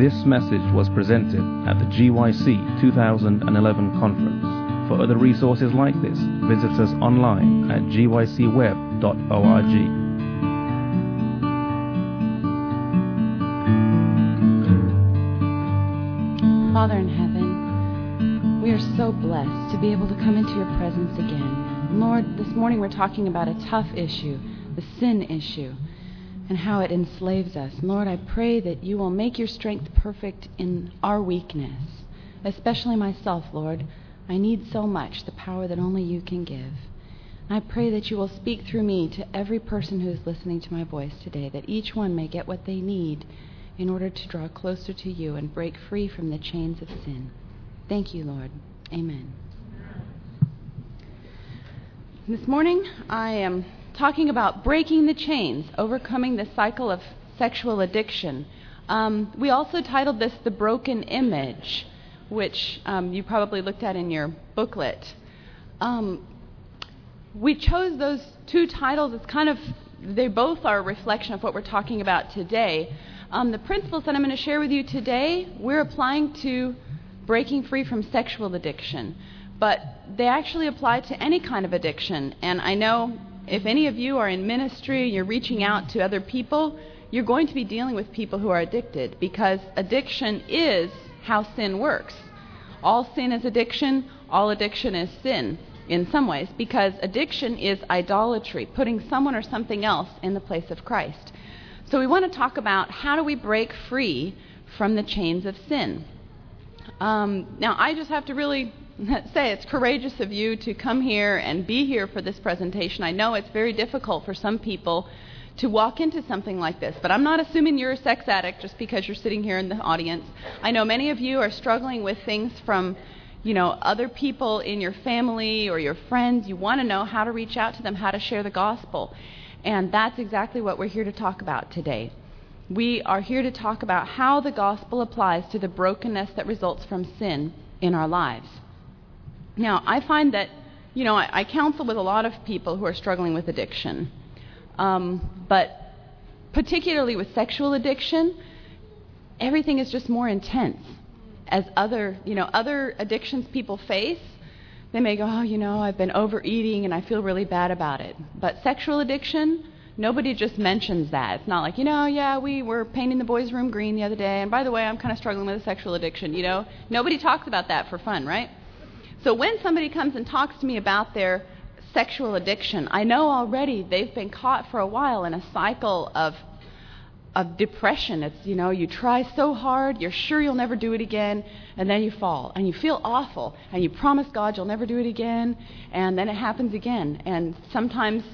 This message was presented at the GYC 2011 conference. For other resources like this, visit us online at gycweb.org. Father in heaven, we are so blessed to be able to come into your presence again. Lord, this morning we're talking about a tough issue, the sin issue, and how it enslaves us. Lord, I pray that you will make your strength perfect in our weakness, especially myself, Lord. I need so much the power that only you can give. I pray that you will speak through me to every person who is listening to my voice today, that each one may get what they need in order to draw closer to you and break free from the chains of sin. Thank you, Lord. Amen. This morning, I am talking about breaking the chains, overcoming the cycle of sexual addiction. Um, we also titled this The Broken Image, which um, you probably looked at in your booklet. Um, we chose those two titles as kind of, they both are a reflection of what we're talking about today. Um, the principles that I'm going to share with you today, we're applying to breaking free from sexual addiction. But they actually apply to any kind of addiction. And I know if any of you are in ministry, you're reaching out to other people, you're going to be dealing with people who are addicted because addiction is how sin works. All sin is addiction, all addiction is sin in some ways because addiction is idolatry, putting someone or something else in the place of Christ. So we want to talk about how do we break free from the chains of sin. Um, now, I just have to really say it's courageous of you to come here and be here for this presentation. I know it's very difficult for some people to walk into something like this, but I'm not assuming you're a sex addict just because you're sitting here in the audience. I know many of you are struggling with things from you know other people in your family or your friends you want to know how to reach out to them how to share the gospel and that's exactly what we're here to talk about today. We are here to talk about how the gospel applies to the brokenness that results from sin in our lives. Now, I find that, you know, I, I counsel with a lot of people who are struggling with addiction. Um, but particularly with sexual addiction, everything is just more intense. As other, you know, other addictions people face, they may go, oh, you know, I've been overeating and I feel really bad about it. But sexual addiction, nobody just mentions that. It's not like, you know, yeah, we were painting the boys' room green the other day, and by the way, I'm kind of struggling with a sexual addiction, you know? Nobody talks about that for fun, right? So when somebody comes and talks to me about their sexual addiction, I know already they've been caught for a while in a cycle of of depression. It's, you know, you try so hard, you're sure you'll never do it again, and then you fall. And you feel awful, and you promise God you'll never do it again, and then it happens again. And sometimes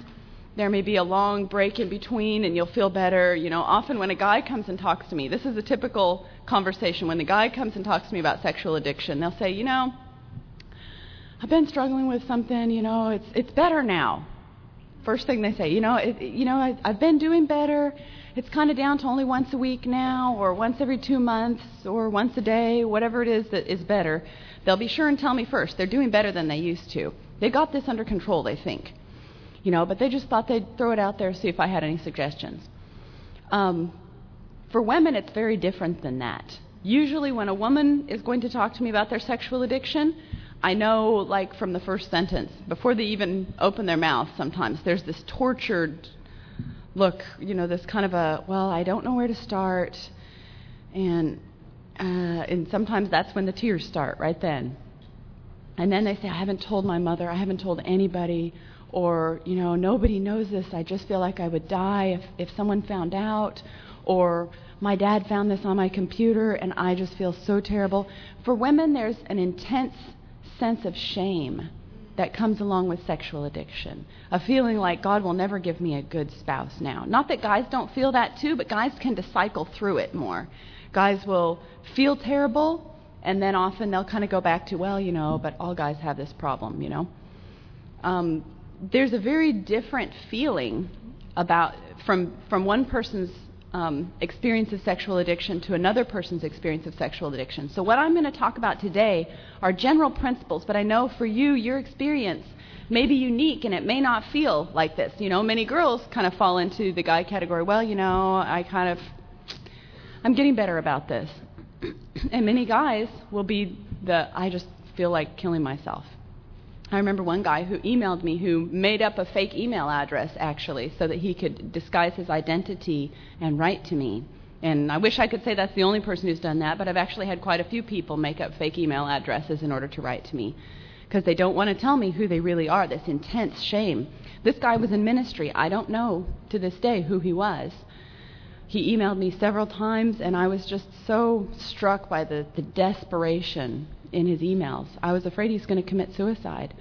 there may be a long break in between, and you'll feel better. You know, often when a guy comes and talks to me, this is a typical conversation. When the guy comes and talks to me about sexual addiction, they'll say, you know, I've been struggling with something, you know, it's, it's better now. First thing they say, you know, it, you know, I, I've been doing better it's kind of down to only once a week now, or once every two months, or once a day, whatever it is that is better, they'll be sure and tell me first. They're doing better than they used to. They got this under control, they think. You know, but they just thought they'd throw it out there, see if I had any suggestions. Um, for women, it's very different than that. Usually, when a woman is going to talk to me about their sexual addiction, I know, like from the first sentence, before they even open their mouth, sometimes there's this tortured look, you know, this kind of a, well, I don't know where to start. And, uh, and sometimes that's when the tears start, right then. And then they say, I haven't told my mother, I haven't told anybody, or, you know, nobody knows this, I just feel like I would die if, if someone found out, or my dad found this on my computer and I just feel so terrible. For women, there's an intense sense of shame that comes along with sexual addiction. A feeling like God will never give me a good spouse now. Not that guys don't feel that too, but guys tend to cycle through it more. Guys will feel terrible, and then often they'll kind of go back to, well, you know, but all guys have this problem, you know. Um, there's a very different feeling about from from one person's Um, experience of sexual addiction to another person's experience of sexual addiction. So, what I'm going to talk about today are general principles, but I know for you, your experience may be unique and it may not feel like this. You know, many girls kind of fall into the guy category. Well, you know, I kind of, I'm getting better about this. and many guys will be the I just feel like killing myself. I remember one guy who emailed me who made up a fake email address actually so that he could disguise his identity and write to me. And I wish I could say that's the only person who's done that, but I've actually had quite a few people make up fake email addresses in order to write to me because they don't want to tell me who they really are. This intense shame. This guy was in ministry. I don't know to this day who he was. He emailed me several times, and I was just so struck by the, the desperation in his emails. I was afraid he's going to commit suicide.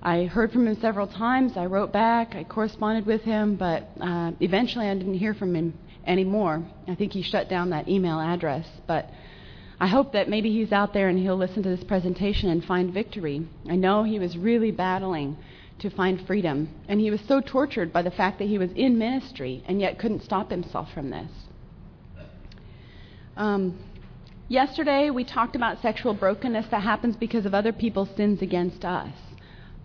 I heard from him several times. I wrote back. I corresponded with him, but uh, eventually I didn't hear from him anymore. I think he shut down that email address. But I hope that maybe he's out there and he'll listen to this presentation and find victory. I know he was really battling to find freedom, and he was so tortured by the fact that he was in ministry and yet couldn't stop himself from this. Um, yesterday, we talked about sexual brokenness that happens because of other people's sins against us,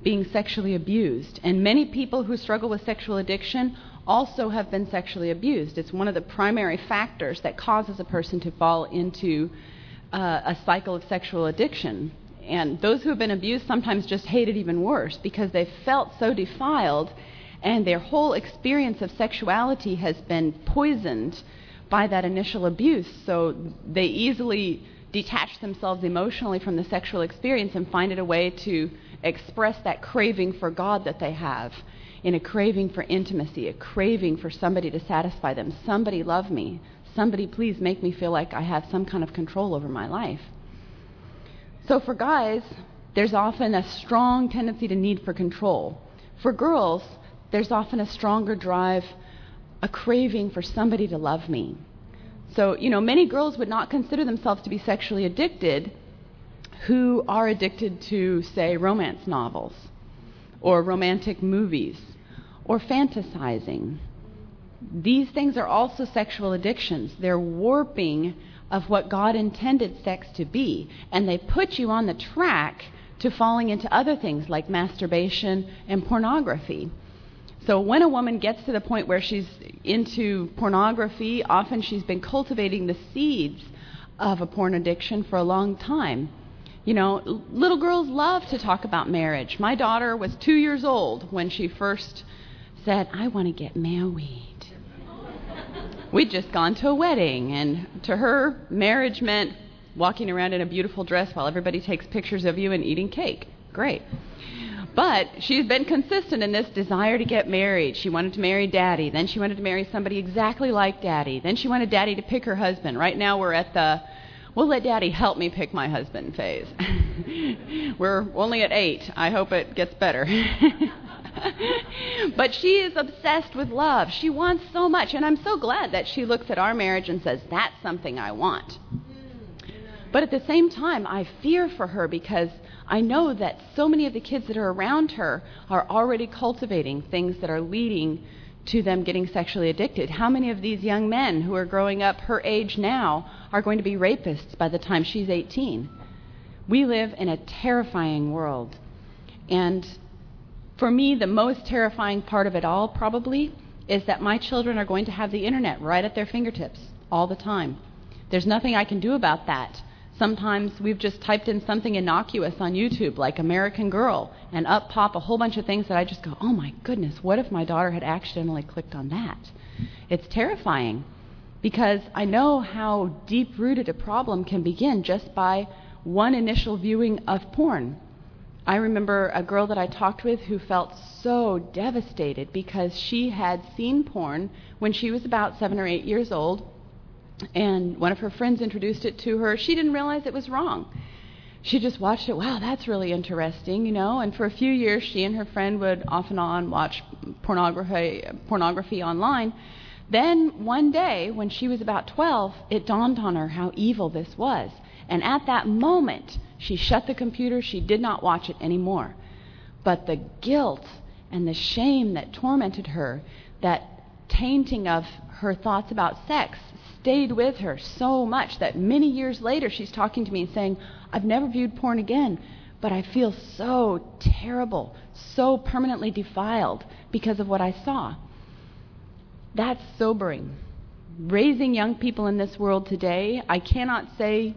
being sexually abused. And many people who struggle with sexual addiction also have been sexually abused. It's one of the primary factors that causes a person to fall into uh, a cycle of sexual addiction. And those who have been abused sometimes just hate it even worse because they felt so defiled and their whole experience of sexuality has been poisoned by that initial abuse. So they easily detach themselves emotionally from the sexual experience and find it a way to express that craving for God that they have in a craving for intimacy, a craving for somebody to satisfy them. Somebody love me, Somebody please make me feel like I have some kind of control over my life. So for guys, there's often a strong tendency to need for control. For girls, there's often a stronger drive, a craving for somebody to love me. So, you know, many girls would not consider themselves to be sexually addicted who are addicted to, say, romance novels or romantic movies or fantasizing these things are also sexual addictions. They're warping of what God intended sex to be, and they put you on the track to falling into other things like masturbation and pornography. So when a woman gets to the point where she's into pornography, often she's been cultivating the seeds of a porn addiction for a long time. You know, little girls love to talk about marriage. My daughter was two years old when she first said, I want to get married we'd just gone to a wedding, and to her, marriage meant walking around in a beautiful dress while everybody takes pictures of you and eating cake. Great. But she's been consistent in this desire to get married. She wanted to marry daddy. Then she wanted to marry somebody exactly like daddy. Then she wanted daddy to pick her husband. Right now we're at the we'll let daddy help me pick my husband phase. we're only at eight. I hope it gets better. but she is obsessed with love. She wants so much. And I'm so glad that she looks at our marriage and says, That's something I want. But at the same time, I fear for her because I know that so many of the kids that are around her are already cultivating things that are leading to them getting sexually addicted. How many of these young men who are growing up her age now are going to be rapists by the time she's 18? We live in a terrifying world. And for me, the most terrifying part of it all, probably, is that my children are going to have the internet right at their fingertips all the time. There's nothing I can do about that. Sometimes we've just typed in something innocuous on YouTube, like American Girl, and up pop a whole bunch of things that I just go, oh my goodness, what if my daughter had accidentally clicked on that? It's terrifying because I know how deep rooted a problem can begin just by one initial viewing of porn. I remember a girl that I talked with who felt so devastated because she had seen porn when she was about seven or eight years old, and one of her friends introduced it to her. She didn't realize it was wrong. She just watched it. Wow, that's really interesting, you know. And for a few years, she and her friend would off and on watch pornography, pornography online. Then one day, when she was about 12, it dawned on her how evil this was. And at that moment, she shut the computer. She did not watch it anymore. But the guilt and the shame that tormented her, that tainting of her thoughts about sex, stayed with her so much that many years later she's talking to me and saying, I've never viewed porn again, but I feel so terrible, so permanently defiled because of what I saw. That's sobering raising young people in this world today, I cannot say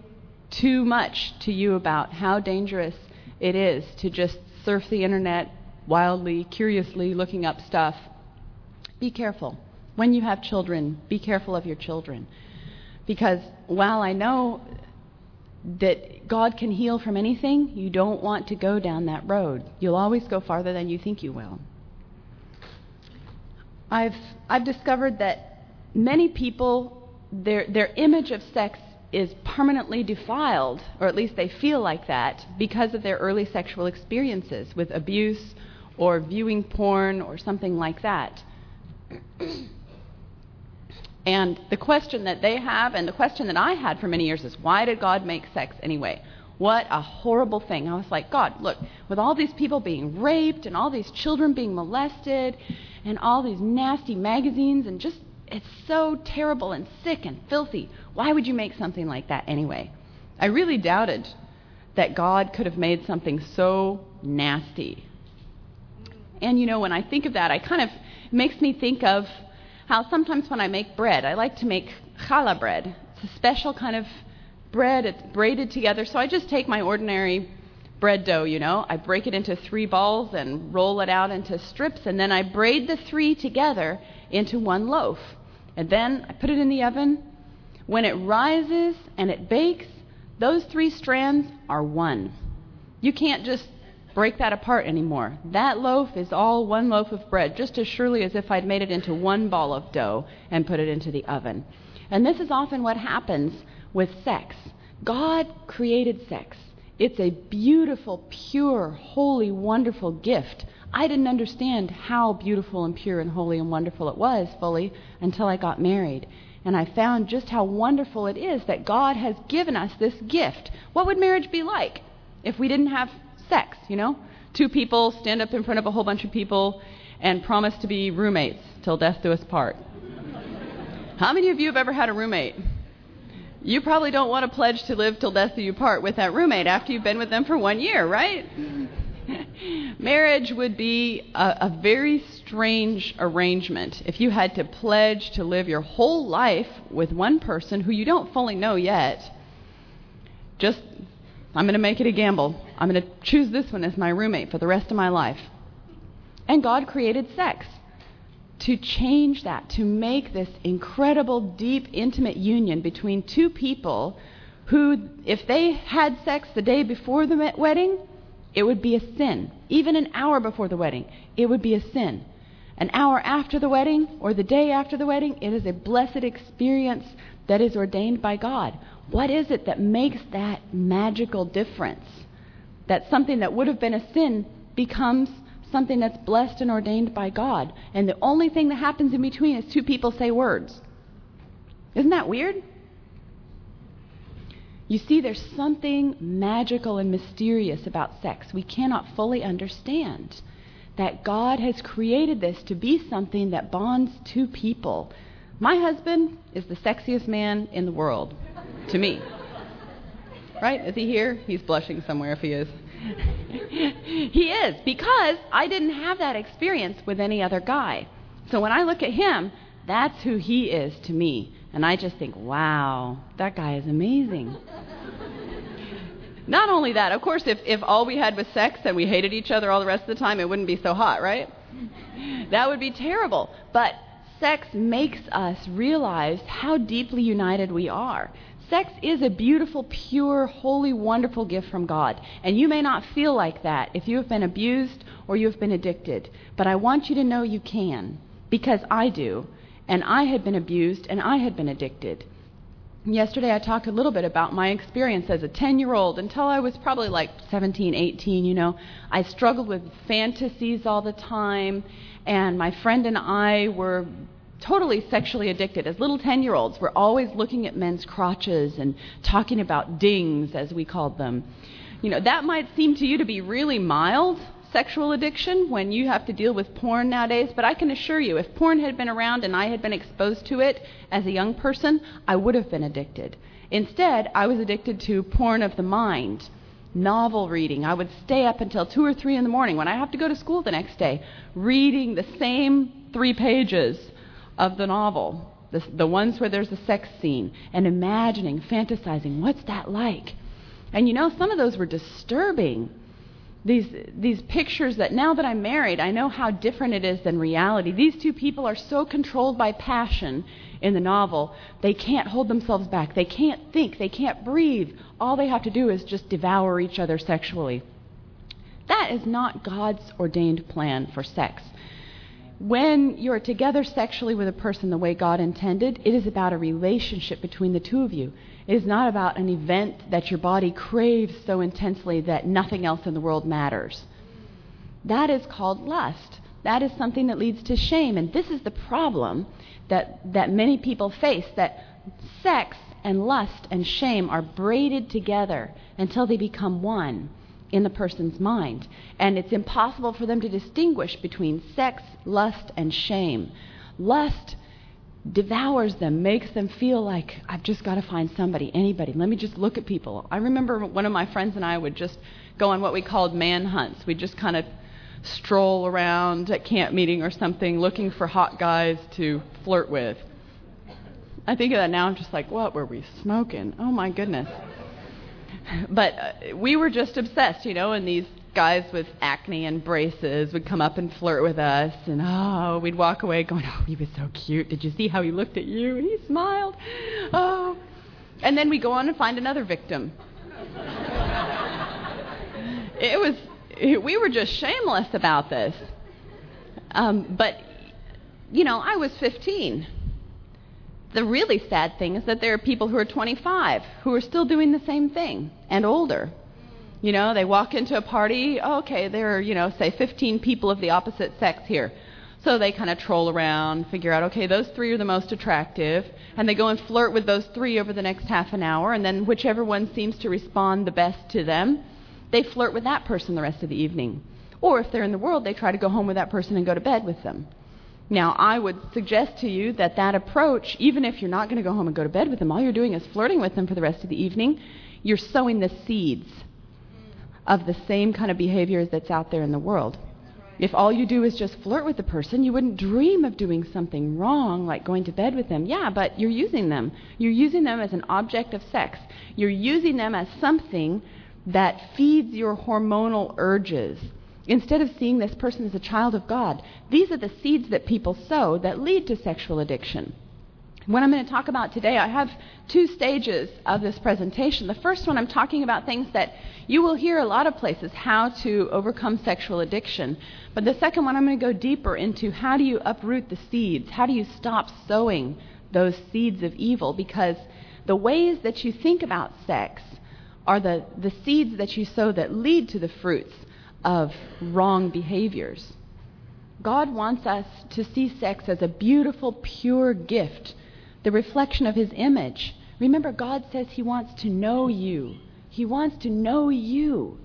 too much to you about how dangerous it is to just surf the internet wildly, curiously looking up stuff. Be careful. When you have children, be careful of your children. Because while I know that God can heal from anything, you don't want to go down that road. You'll always go farther than you think you will. I've, I've discovered that many people, their, their image of sex is permanently defiled, or at least they feel like that, because of their early sexual experiences with abuse or viewing porn or something like that. and the question that they have, and the question that I had for many years, is why did God make sex anyway? What a horrible thing. I was like, God, look, with all these people being raped and all these children being molested and all these nasty magazines and just, it's so terrible and sick and filthy. Why would you make something like that anyway? I really doubted that God could have made something so nasty. And you know, when I think of that, I kind of, makes me think of how sometimes when I make bread, I like to make challah bread. It's a special kind of bread. It's braided together. So I just take my ordinary bread dough, you know. I break it into three balls and roll it out into strips, and then I braid the three together into one loaf. And then I put it in the oven. When it rises and it bakes, those three strands are one. You can't just break that apart anymore. That loaf is all one loaf of bread, just as surely as if I'd made it into one ball of dough and put it into the oven. And this is often what happens with sex. God created sex. It's a beautiful, pure, holy, wonderful gift. I didn't understand how beautiful and pure and holy and wonderful it was fully until I got married. And I found just how wonderful it is that God has given us this gift. What would marriage be like if we didn't have sex, you know? Two people stand up in front of a whole bunch of people and promise to be roommates till death do us part. How many of you have ever had a roommate? you probably don't want to pledge to live till death do you part with that roommate after you've been with them for one year, right? Marriage would be a, a, very strange arrangement if you had to pledge to live your whole life with one person who you don't fully know yet. Just, I'm going to make it a gamble. I'm going to choose this one as my roommate for the rest of my life. And God created sex to change that, to make this incredible, deep, intimate union between two people who, if they had sex the day before the wedding, it would be a sin. Even an hour before the wedding, it would be a sin. An hour after the wedding or the day after the wedding, it is a blessed experience that is ordained by God. What is it that makes that magical difference? That something that would have been a sin becomes something that's blessed and ordained by God. And the only thing that happens in between is two people say words. Isn't that weird? You see, there's something magical and mysterious about sex we cannot fully understand. That God has created this to be something that bonds two people. My husband is the sexiest man in the world, to me. Right? Is he here? He's blushing somewhere if he is. he is, because I didn't have that experience with any other guy. So when I look at him, that's who he is to me. And I just think, wow, that guy is amazing. Not only that, of course, if, if all we had was sex and we hated each other all the rest of the time, it wouldn't be so hot, right? That would be terrible. But sex makes us realize how deeply united we are. Sex is a beautiful, pure, holy, wonderful gift from God. And you may not feel like that if you have been abused or you have been addicted. But I want you to know you can, because I do. And I had been abused and I had been addicted. Yesterday I talked a little bit about my experience as a 10 year old until I was probably like 17, 18, you know. I struggled with fantasies all the time, and my friend and I were totally sexually addicted. As little 10 year olds, we're always looking at men's crotches and talking about dings, as we called them. You know, that might seem to you to be really mild sexual addiction when you have to deal with porn nowadays, but I can assure you, if porn had been around and I had been exposed to it as a young person, I would have been addicted. Instead, I was addicted to porn of the mind novel reading. I would stay up until 2 or 3 in the morning when I have to go to school the next day, reading the same three pages of the novel. the, the ones where there's a sex scene, and imagining, fantasizing, what's that like? And you know, some of those were disturbing. These, these pictures that now that I'm married, I know how different it is than reality. These two people are so controlled by passion in the novel, they can't hold themselves back. They can't think. They can't breathe. All they have to do is just devour each other sexually. That is not God's ordained plan for sex. When you're together sexually with a person the way God intended, it is about a relationship between the two of you. It is not about an event that your body craves so intensely that nothing else in the world matters. That is called lust. That is something that leads to shame. And this is the problem that, that many people face that sex and lust and shame are braided together until they become one in the person's mind. And it's impossible for them to distinguish between sex, lust, and shame. Lust devours them, makes them feel like, I've just got to find somebody, anybody. Let me just look at people. I remember one of my friends and I would just go on what we called man hunts. We'd just kind of stroll around at camp meeting or something looking for hot guys to flirt with. I think of that now, I'm just like, what were we smoking? Oh my goodness. But uh, we were just obsessed, you know, and these guys with acne and braces would come up and flirt with us, and oh, we'd walk away going, oh, he was so cute. Did you see how he looked at you? He smiled. Oh. And then we go on and find another victim. it was we were just shameless about this. Um, but, you know, I was 15. The really sad thing is that there are people who are 25 who are still doing the same thing and older. You know, they walk into a party, oh, okay, there are, you know, say 15 people of the opposite sex here. So they kind of troll around, figure out, okay, those three are the most attractive, and they go and flirt with those three over the next half an hour, and then whichever one seems to respond the best to them, they flirt with that person the rest of the evening. Or if they're in the world, they try to go home with that person and go to bed with them. Now, I would suggest to you that that approach, even if you're not going to go home and go to bed with them, all you're doing is flirting with them for the rest of the evening. You're sowing the seeds of the same kind of behaviors that's out there in the world. If all you do is just flirt with the person, you wouldn't dream of doing something wrong like going to bed with them. Yeah, but you're using them. You're using them as an object of sex. You're using them as something that feeds your hormonal urges. Instead of seeing this person as a child of God, these are the seeds that people sow that lead to sexual addiction. What I'm going to talk about today, I have two stages of this presentation. The first one, I'm talking about things that you will hear a lot of places how to overcome sexual addiction. But the second one, I'm going to go deeper into how do you uproot the seeds? How do you stop sowing those seeds of evil? Because the ways that you think about sex are the, the seeds that you sow that lead to the fruits of wrong behaviors. God wants us to see sex as a beautiful, pure gift, the reflection of His image. Remember, God says He wants to know you. He wants to know you.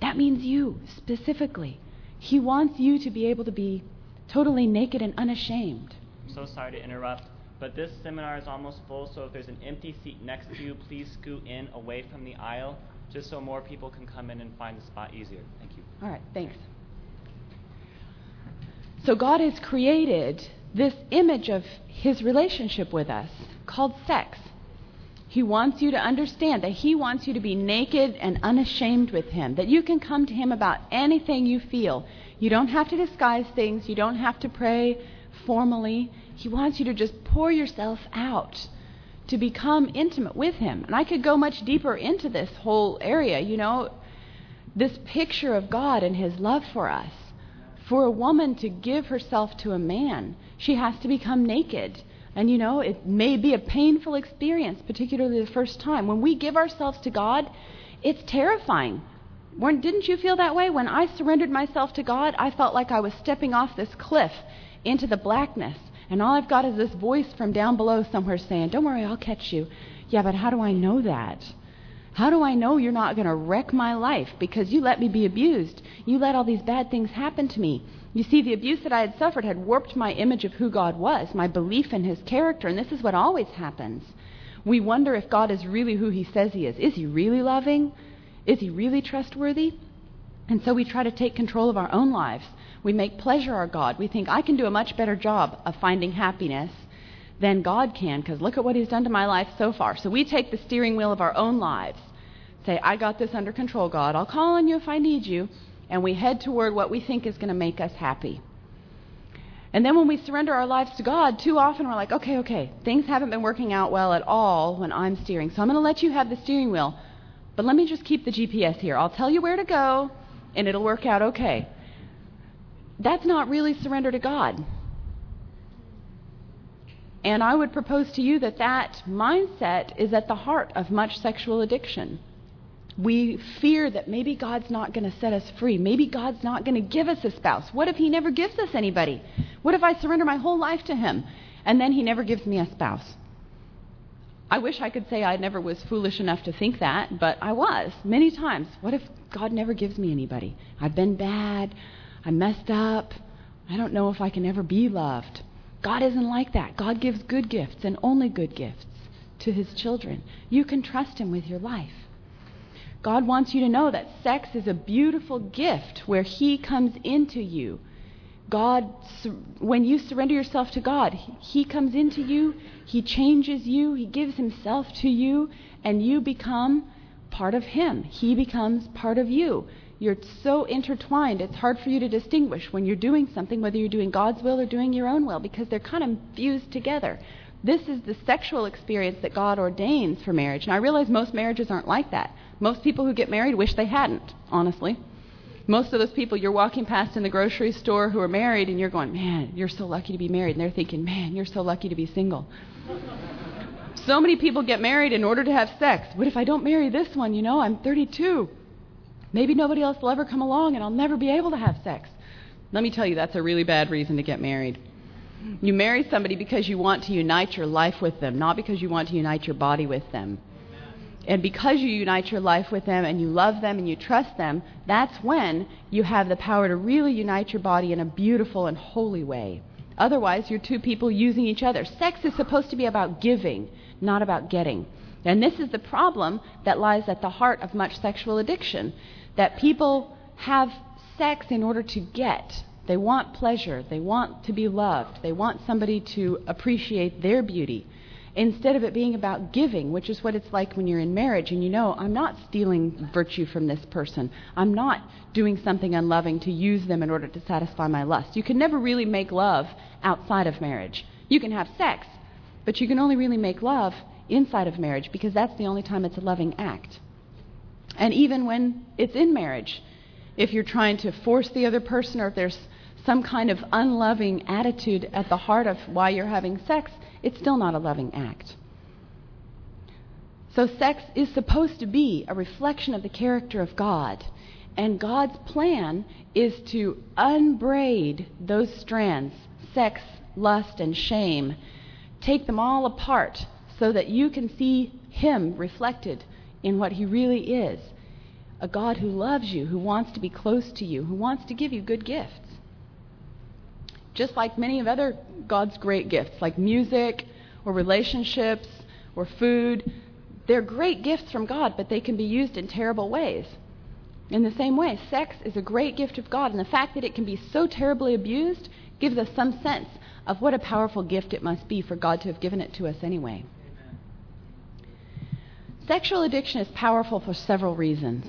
That means you, specifically. He wants you to be able to be totally naked and unashamed. I'm so sorry to interrupt. But this seminar is almost full, so if there's an empty seat next to you, please scoot in away from the aisle just so more people can come in and find the spot easier. Thank you. All right, thanks. So God has created this image of his relationship with us called sex. He wants you to understand that he wants you to be naked and unashamed with him, that you can come to him about anything you feel. You don't have to disguise things, you don't have to pray formally. He wants you to just pour yourself out to become intimate with Him. And I could go much deeper into this whole area, you know, this picture of God and His love for us. For a woman to give herself to a man, she has to become naked. And you know, it may be a painful experience, particularly the first time. When we give ourselves to God, it's terrifying. When, didn't you feel that way? When I surrendered myself to God, I felt like I was stepping off this cliff into the blackness. And all I've got is this voice from down below somewhere saying, Don't worry, I'll catch you. Yeah, but how do I know that? How do I know you're not going to wreck my life because you let me be abused? You let all these bad things happen to me. You see, the abuse that I had suffered had warped my image of who God was, my belief in His character, and this is what always happens. We wonder if God is really who He says He is. Is He really loving? Is He really trustworthy? And so we try to take control of our own lives we make pleasure our God. We think, I can do a much better job of finding happiness than God can because look at what He's done to my life so far. So we take the steering wheel of our own lives. Say, I got this under control, God. I'll call on you if I need you. And we head toward what we think is going to make us happy. And then when we surrender our lives to God, too often we're like, okay, okay, things haven't been working out well at all when I'm steering. So I'm going to let you have the steering wheel. But let me just keep the GPS here. I'll tell you where to go, and it'll work out okay. That's not really surrender to God. And I would propose to you that that mindset is at the heart of much sexual addiction. We fear that maybe God's not going to set us free. Maybe God's not going to give us a spouse. What if He never gives us anybody? What if I surrender my whole life to Him and then He never gives me a spouse? I wish I could say I never was foolish enough to think that, but I was many times. What if God never gives me anybody? I've been bad. I messed up. I don't know if I can ever be loved. God isn't like that. God gives good gifts and only good gifts to his children. You can trust him with your life. God wants you to know that sex is a beautiful gift where he comes into you. God, when you surrender yourself to God, He comes into you, He changes you, He gives Himself to you, and you become part of Him. He becomes part of you. You're so intertwined, it's hard for you to distinguish when you're doing something, whether you're doing God's will or doing your own will, because they're kind of fused together. This is the sexual experience that God ordains for marriage. And I realize most marriages aren't like that. Most people who get married wish they hadn't, honestly. Most of those people you're walking past in the grocery store who are married, and you're going, man, you're so lucky to be married. And they're thinking, man, you're so lucky to be single. so many people get married in order to have sex. What if I don't marry this one? You know, I'm 32. Maybe nobody else will ever come along and I'll never be able to have sex. Let me tell you, that's a really bad reason to get married. You marry somebody because you want to unite your life with them, not because you want to unite your body with them. And because you unite your life with them and you love them and you trust them, that's when you have the power to really unite your body in a beautiful and holy way. Otherwise, you're two people using each other. Sex is supposed to be about giving, not about getting. And this is the problem that lies at the heart of much sexual addiction that people have sex in order to get. They want pleasure. They want to be loved. They want somebody to appreciate their beauty. Instead of it being about giving, which is what it's like when you're in marriage and you know, I'm not stealing virtue from this person. I'm not doing something unloving to use them in order to satisfy my lust. You can never really make love outside of marriage. You can have sex, but you can only really make love inside of marriage because that's the only time it's a loving act. And even when it's in marriage, if you're trying to force the other person or if there's some kind of unloving attitude at the heart of why you're having sex, it's still not a loving act. So, sex is supposed to be a reflection of the character of God. And God's plan is to unbraid those strands sex, lust, and shame. Take them all apart so that you can see Him reflected in what He really is a God who loves you, who wants to be close to you, who wants to give you good gifts. Just like many of other God's great gifts, like music or relationships or food, they're great gifts from God, but they can be used in terrible ways. In the same way, sex is a great gift of God, and the fact that it can be so terribly abused gives us some sense of what a powerful gift it must be for God to have given it to us anyway. Sexual addiction is powerful for several reasons.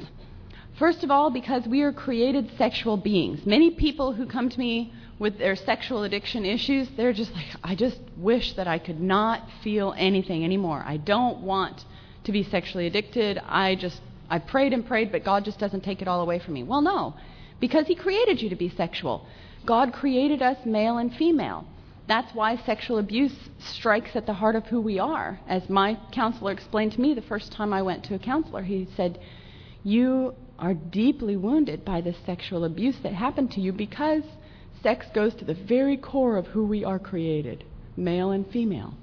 First of all, because we are created sexual beings. Many people who come to me with their sexual addiction issues, they're just like, I just wish that I could not feel anything anymore. I don't want to be sexually addicted. I just, I prayed and prayed, but God just doesn't take it all away from me. Well, no, because He created you to be sexual. God created us male and female. That's why sexual abuse strikes at the heart of who we are. As my counselor explained to me the first time I went to a counselor, he said, You are deeply wounded by this sexual abuse that happened to you because sex goes to the very core of who we are created, male and female.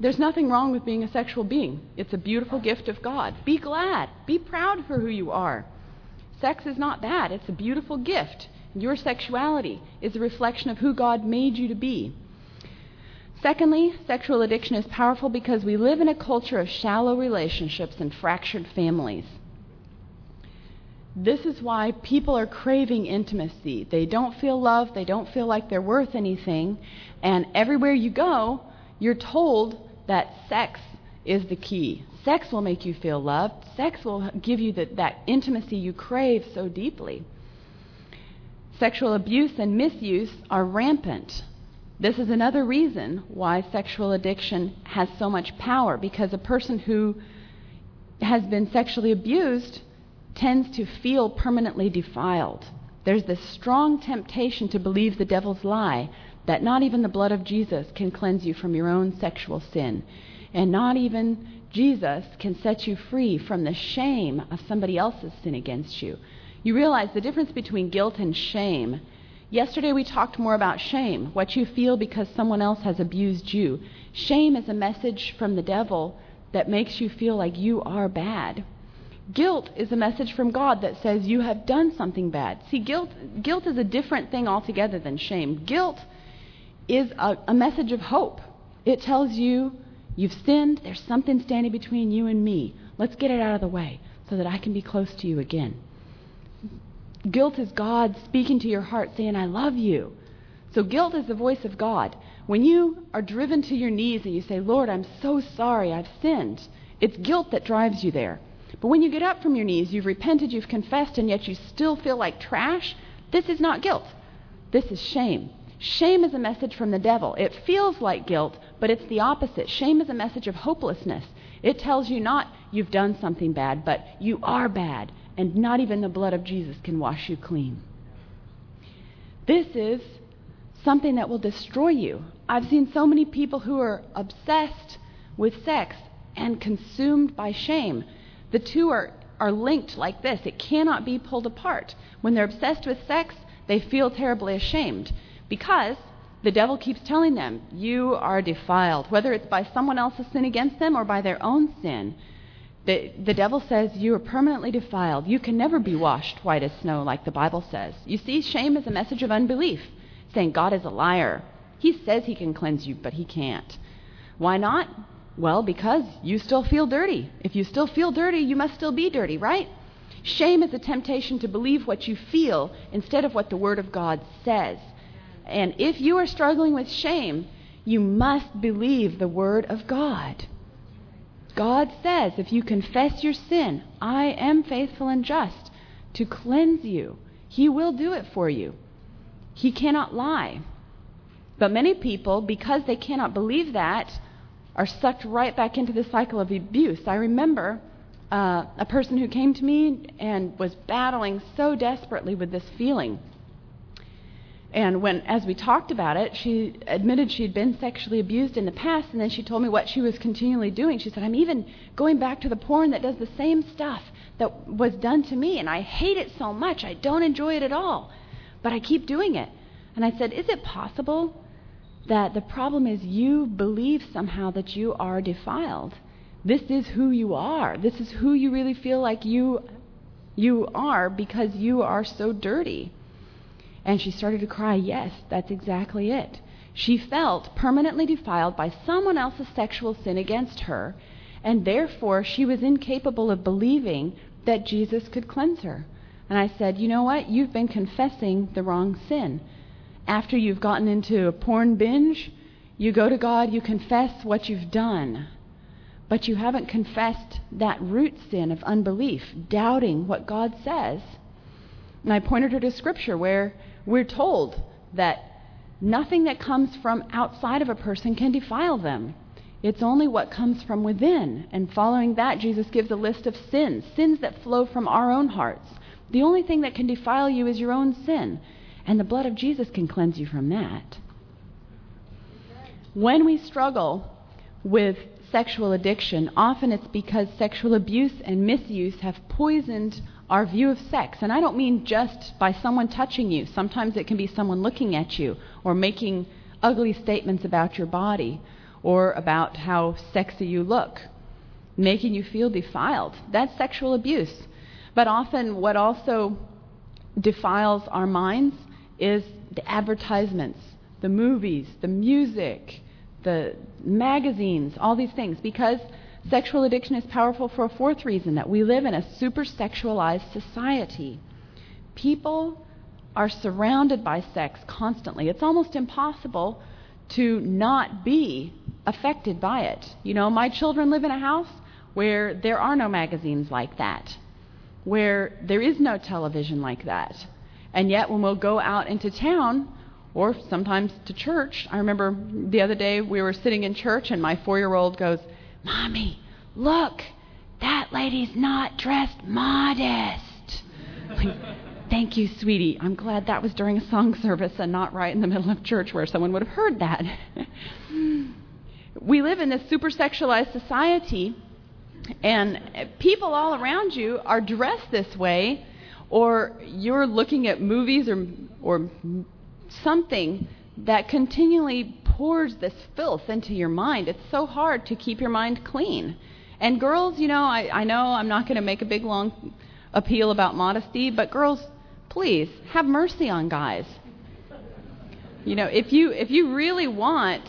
There's nothing wrong with being a sexual being. It's a beautiful gift of God. Be glad. Be proud for who you are. Sex is not bad, it's a beautiful gift. Your sexuality is a reflection of who God made you to be. Secondly, sexual addiction is powerful because we live in a culture of shallow relationships and fractured families. This is why people are craving intimacy. They don't feel loved, they don't feel like they're worth anything, and everywhere you go, you're told that sex is the key. Sex will make you feel loved. Sex will give you the, that intimacy you crave so deeply. Sexual abuse and misuse are rampant. This is another reason why sexual addiction has so much power because a person who has been sexually abused tends to feel permanently defiled. There's this strong temptation to believe the devil's lie that not even the blood of Jesus can cleanse you from your own sexual sin, and not even Jesus can set you free from the shame of somebody else's sin against you. You realize the difference between guilt and shame. Yesterday we talked more about shame, what you feel because someone else has abused you. Shame is a message from the devil that makes you feel like you are bad. Guilt is a message from God that says you have done something bad. See, guilt, guilt is a different thing altogether than shame. Guilt is a, a message of hope. It tells you you've sinned, there's something standing between you and me. Let's get it out of the way so that I can be close to you again. Guilt is God speaking to your heart saying, I love you. So guilt is the voice of God. When you are driven to your knees and you say, Lord, I'm so sorry, I've sinned, it's guilt that drives you there. But when you get up from your knees, you've repented, you've confessed, and yet you still feel like trash, this is not guilt. This is shame. Shame is a message from the devil. It feels like guilt, but it's the opposite. Shame is a message of hopelessness. It tells you not you've done something bad, but you are bad, and not even the blood of Jesus can wash you clean. This is something that will destroy you. I've seen so many people who are obsessed with sex and consumed by shame. The two are, are linked like this. It cannot be pulled apart. When they're obsessed with sex, they feel terribly ashamed because the devil keeps telling them, You are defiled, whether it's by someone else's sin against them or by their own sin. The, the devil says you are permanently defiled. You can never be washed white as snow, like the Bible says. You see, shame is a message of unbelief, saying God is a liar. He says he can cleanse you, but he can't. Why not? Well, because you still feel dirty. If you still feel dirty, you must still be dirty, right? Shame is a temptation to believe what you feel instead of what the Word of God says. And if you are struggling with shame, you must believe the Word of God. God says, if you confess your sin, I am faithful and just to cleanse you. He will do it for you. He cannot lie. But many people, because they cannot believe that, are sucked right back into the cycle of abuse. I remember uh, a person who came to me and was battling so desperately with this feeling. And when, as we talked about it, she admitted she had been sexually abused in the past, and then she told me what she was continually doing. She said, I'm even going back to the porn that does the same stuff that was done to me, and I hate it so much. I don't enjoy it at all, but I keep doing it. And I said, Is it possible that the problem is you believe somehow that you are defiled. This is who you are. This is who you really feel like you you are because you are so dirty. And she started to cry, Yes, that's exactly it. She felt permanently defiled by someone else's sexual sin against her, and therefore she was incapable of believing that Jesus could cleanse her. And I said, You know what? You've been confessing the wrong sin after you've gotten into a porn binge, you go to God, you confess what you've done, but you haven't confessed that root sin of unbelief, doubting what God says. And I pointed her to Scripture where we're told that nothing that comes from outside of a person can defile them. It's only what comes from within. And following that, Jesus gives a list of sins, sins that flow from our own hearts. The only thing that can defile you is your own sin. And the blood of Jesus can cleanse you from that. When we struggle with sexual addiction, often it's because sexual abuse and misuse have poisoned our view of sex. And I don't mean just by someone touching you. Sometimes it can be someone looking at you or making ugly statements about your body or about how sexy you look, making you feel defiled. That's sexual abuse. But often, what also defiles our minds is the advertisements, the movies, the music, the magazines, all these things. Because Sexual addiction is powerful for a fourth reason that we live in a super sexualized society. People are surrounded by sex constantly. It's almost impossible to not be affected by it. You know, my children live in a house where there are no magazines like that, where there is no television like that. And yet, when we'll go out into town, or sometimes to church, I remember the other day we were sitting in church and my four year old goes, Mommy, look, that lady's not dressed modest. Thank you, sweetie. I'm glad that was during a song service and not right in the middle of church where someone would have heard that. we live in this super sexualized society, and people all around you are dressed this way, or you're looking at movies or, or something that continually pours this filth into your mind. It's so hard to keep your mind clean. And girls, you know, I, I know I'm not going to make a big long appeal about modesty, but girls, please have mercy on guys. You know, if you if you really want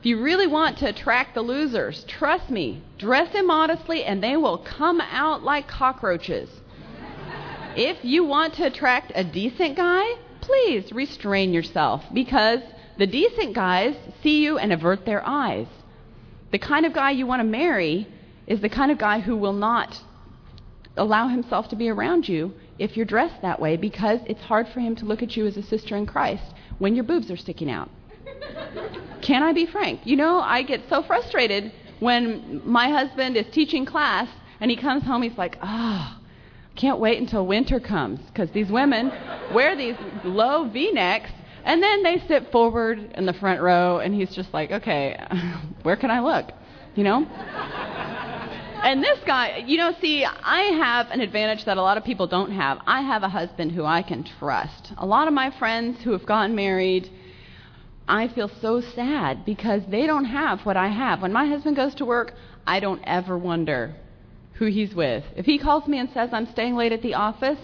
if you really want to attract the losers, trust me, dress immodestly and they will come out like cockroaches. if you want to attract a decent guy, please restrain yourself because the decent guys see you and avert their eyes. The kind of guy you want to marry is the kind of guy who will not allow himself to be around you if you're dressed that way because it's hard for him to look at you as a sister in Christ when your boobs are sticking out. Can I be frank? You know, I get so frustrated when my husband is teaching class and he comes home, he's like, oh, can't wait until winter comes because these women wear these low v necks and then they sit forward in the front row and he's just like, okay, where can I look? You know? and this guy, you know, see, I have an advantage that a lot of people don't have. I have a husband who I can trust. A lot of my friends who have gotten married, I feel so sad because they don't have what I have. When my husband goes to work, I don't ever wonder who he's with. If he calls me and says I'm staying late at the office,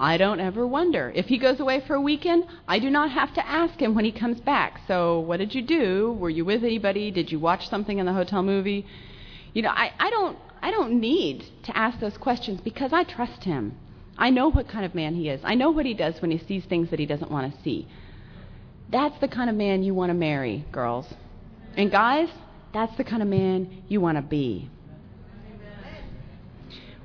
I don't ever wonder. If he goes away for a weekend, I do not have to ask him when he comes back. So, what did you do? Were you with anybody? Did you watch something in the hotel movie? You know, I, I don't I don't need to ask those questions because I trust him. I know what kind of man he is. I know what he does when he sees things that he doesn't want to see. That's the kind of man you want to marry, girls. And guys, that's the kind of man you want to be.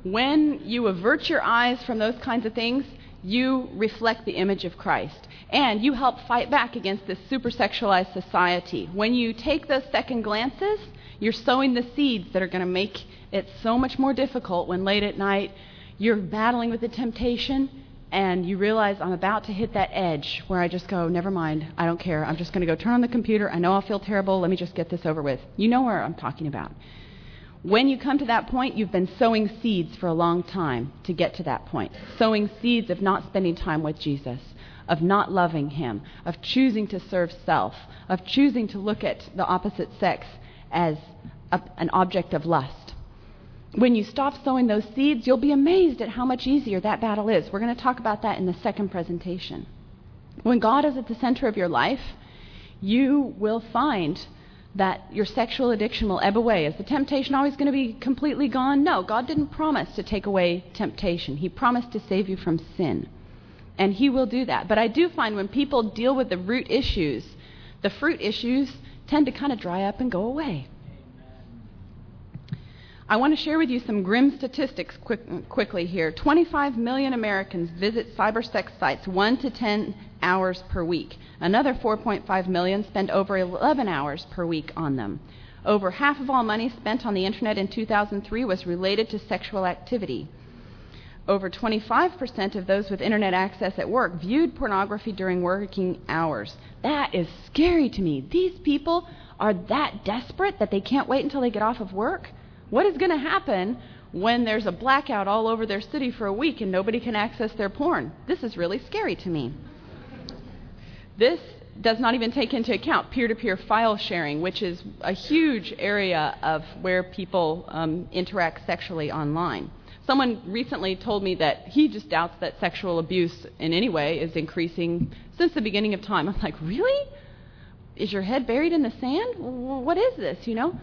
When you avert your eyes from those kinds of things, you reflect the image of Christ. And you help fight back against this super sexualized society. When you take those second glances, you're sowing the seeds that are going to make it so much more difficult when late at night you're battling with the temptation and you realize I'm about to hit that edge where I just go, never mind, I don't care. I'm just going to go turn on the computer. I know I'll feel terrible. Let me just get this over with. You know where I'm talking about. When you come to that point, you've been sowing seeds for a long time to get to that point. Sowing seeds of not spending time with Jesus, of not loving Him, of choosing to serve self, of choosing to look at the opposite sex as a, an object of lust. When you stop sowing those seeds, you'll be amazed at how much easier that battle is. We're going to talk about that in the second presentation. When God is at the center of your life, you will find that your sexual addiction will ebb away. Is the temptation always going to be completely gone? No, God didn't promise to take away temptation. He promised to save you from sin. And He will do that. But I do find when people deal with the root issues, the fruit issues tend to kind of dry up and go away. I want to share with you some grim statistics quick, quickly here. 25 million Americans visit cybersex sites 1 to 10 hours per week. Another 4.5 million spend over 11 hours per week on them. Over half of all money spent on the internet in 2003 was related to sexual activity. Over 25% of those with internet access at work viewed pornography during working hours. That is scary to me. These people are that desperate that they can't wait until they get off of work? What is going to happen when there's a blackout all over their city for a week and nobody can access their porn? This is really scary to me. This does not even take into account peer to peer file sharing, which is a huge area of where people um, interact sexually online. Someone recently told me that he just doubts that sexual abuse in any way is increasing since the beginning of time. I'm like, really? Is your head buried in the sand? What is this, you know?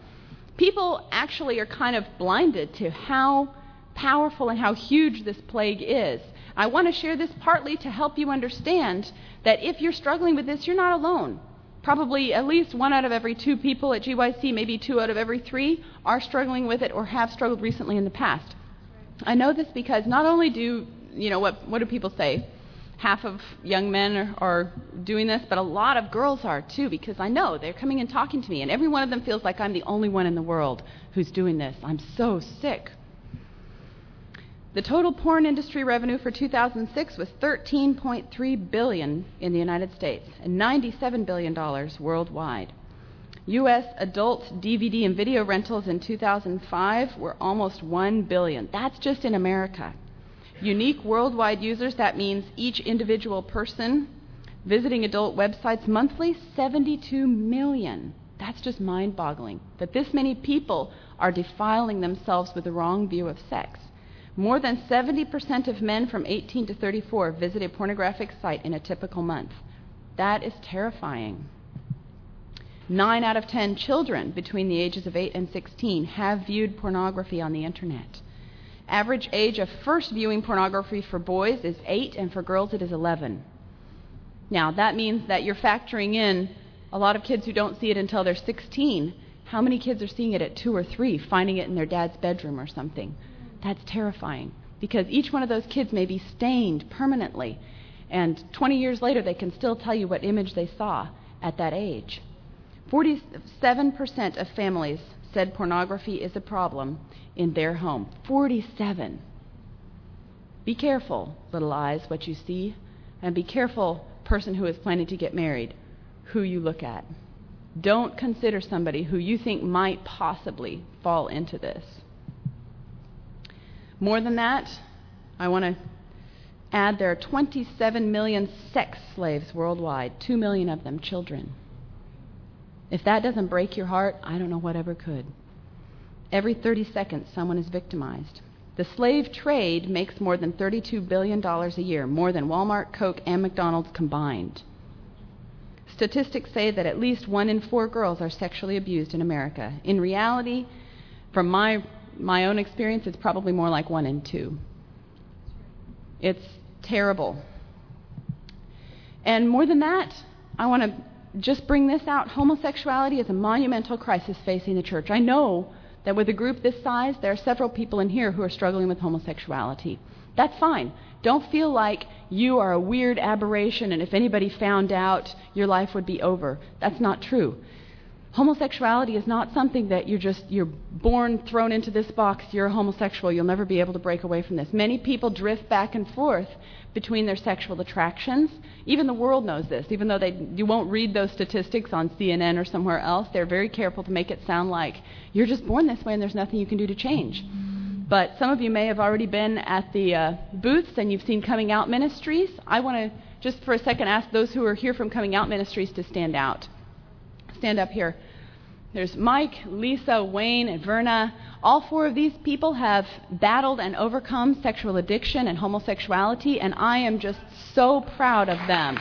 People actually are kind of blinded to how powerful and how huge this plague is. I want to share this partly to help you understand that if you're struggling with this, you're not alone. Probably at least one out of every two people at GYC, maybe two out of every three, are struggling with it or have struggled recently in the past. I know this because not only do, you know, what, what do people say? Half of young men are, doing this, but a lot of girls are too because I know they're coming and talking to me, and every one of them feels like I'm the only one in the world who's doing this. I'm so sick. The total porn industry revenue for 2006 was 13.3 billion in the United States and 97 billion dollars worldwide. US adult DVD and video rentals in 2005 were almost 1 billion. That's just in America. Unique worldwide users, that means each individual person visiting adult websites monthly, 72 million. That's just mind boggling that this many people are defiling themselves with the wrong view of sex. More than 70% of men from 18 to 34 visit a pornographic site in a typical month. That is terrifying. 9 out of 10 children between the ages of 8 and 16 have viewed pornography on the internet. Average age of first viewing pornography for boys is 8, and for girls it is 11. Now, that means that you're factoring in a lot of kids who don't see it until they're 16. How many kids are seeing it at 2 or 3, finding it in their dad's bedroom or something? That's terrifying because each one of those kids may be stained permanently, and 20 years later they can still tell you what image they saw at that age. 47% of families said pornography is a problem in their home. 47. Be careful, little eyes, what you see, and be careful, person who is planning to get married, who you look at. Don't consider somebody who you think might possibly fall into this. More than that, I want to add there are 27 million sex slaves worldwide, 2 million of them children. If that doesn't break your heart, I don't know what ever could. Every 30 seconds, someone is victimized. The slave trade makes more than $32 billion a year, more than Walmart, Coke, and McDonald's combined. Statistics say that at least one in four girls are sexually abused in America. In reality, from my my own experience, it's probably more like one in two. It's terrible. And more than that, I want to just bring this out. Homosexuality is a monumental crisis facing the church. I know that with a group this size, there are several people in here who are struggling with homosexuality. That's fine. Don't feel like you are a weird aberration and if anybody found out, your life would be over. That's not true homosexuality is not something that you're just you're born thrown into this box you're homosexual you'll never be able to break away from this. Many people drift back and forth between their sexual attractions. Even the world knows this. Even though they you won't read those statistics on CNN or somewhere else they're very careful to make it sound like you're just born this way and there's nothing you can do to change. But some of you may have already been at the uh, booths and you've seen coming out ministries. I want to just for a second ask those who are here from coming out ministries to stand out stand up here. There's Mike, Lisa, Wayne, and Verna. All four of these people have battled and overcome sexual addiction and homosexuality, and I am just so proud of them.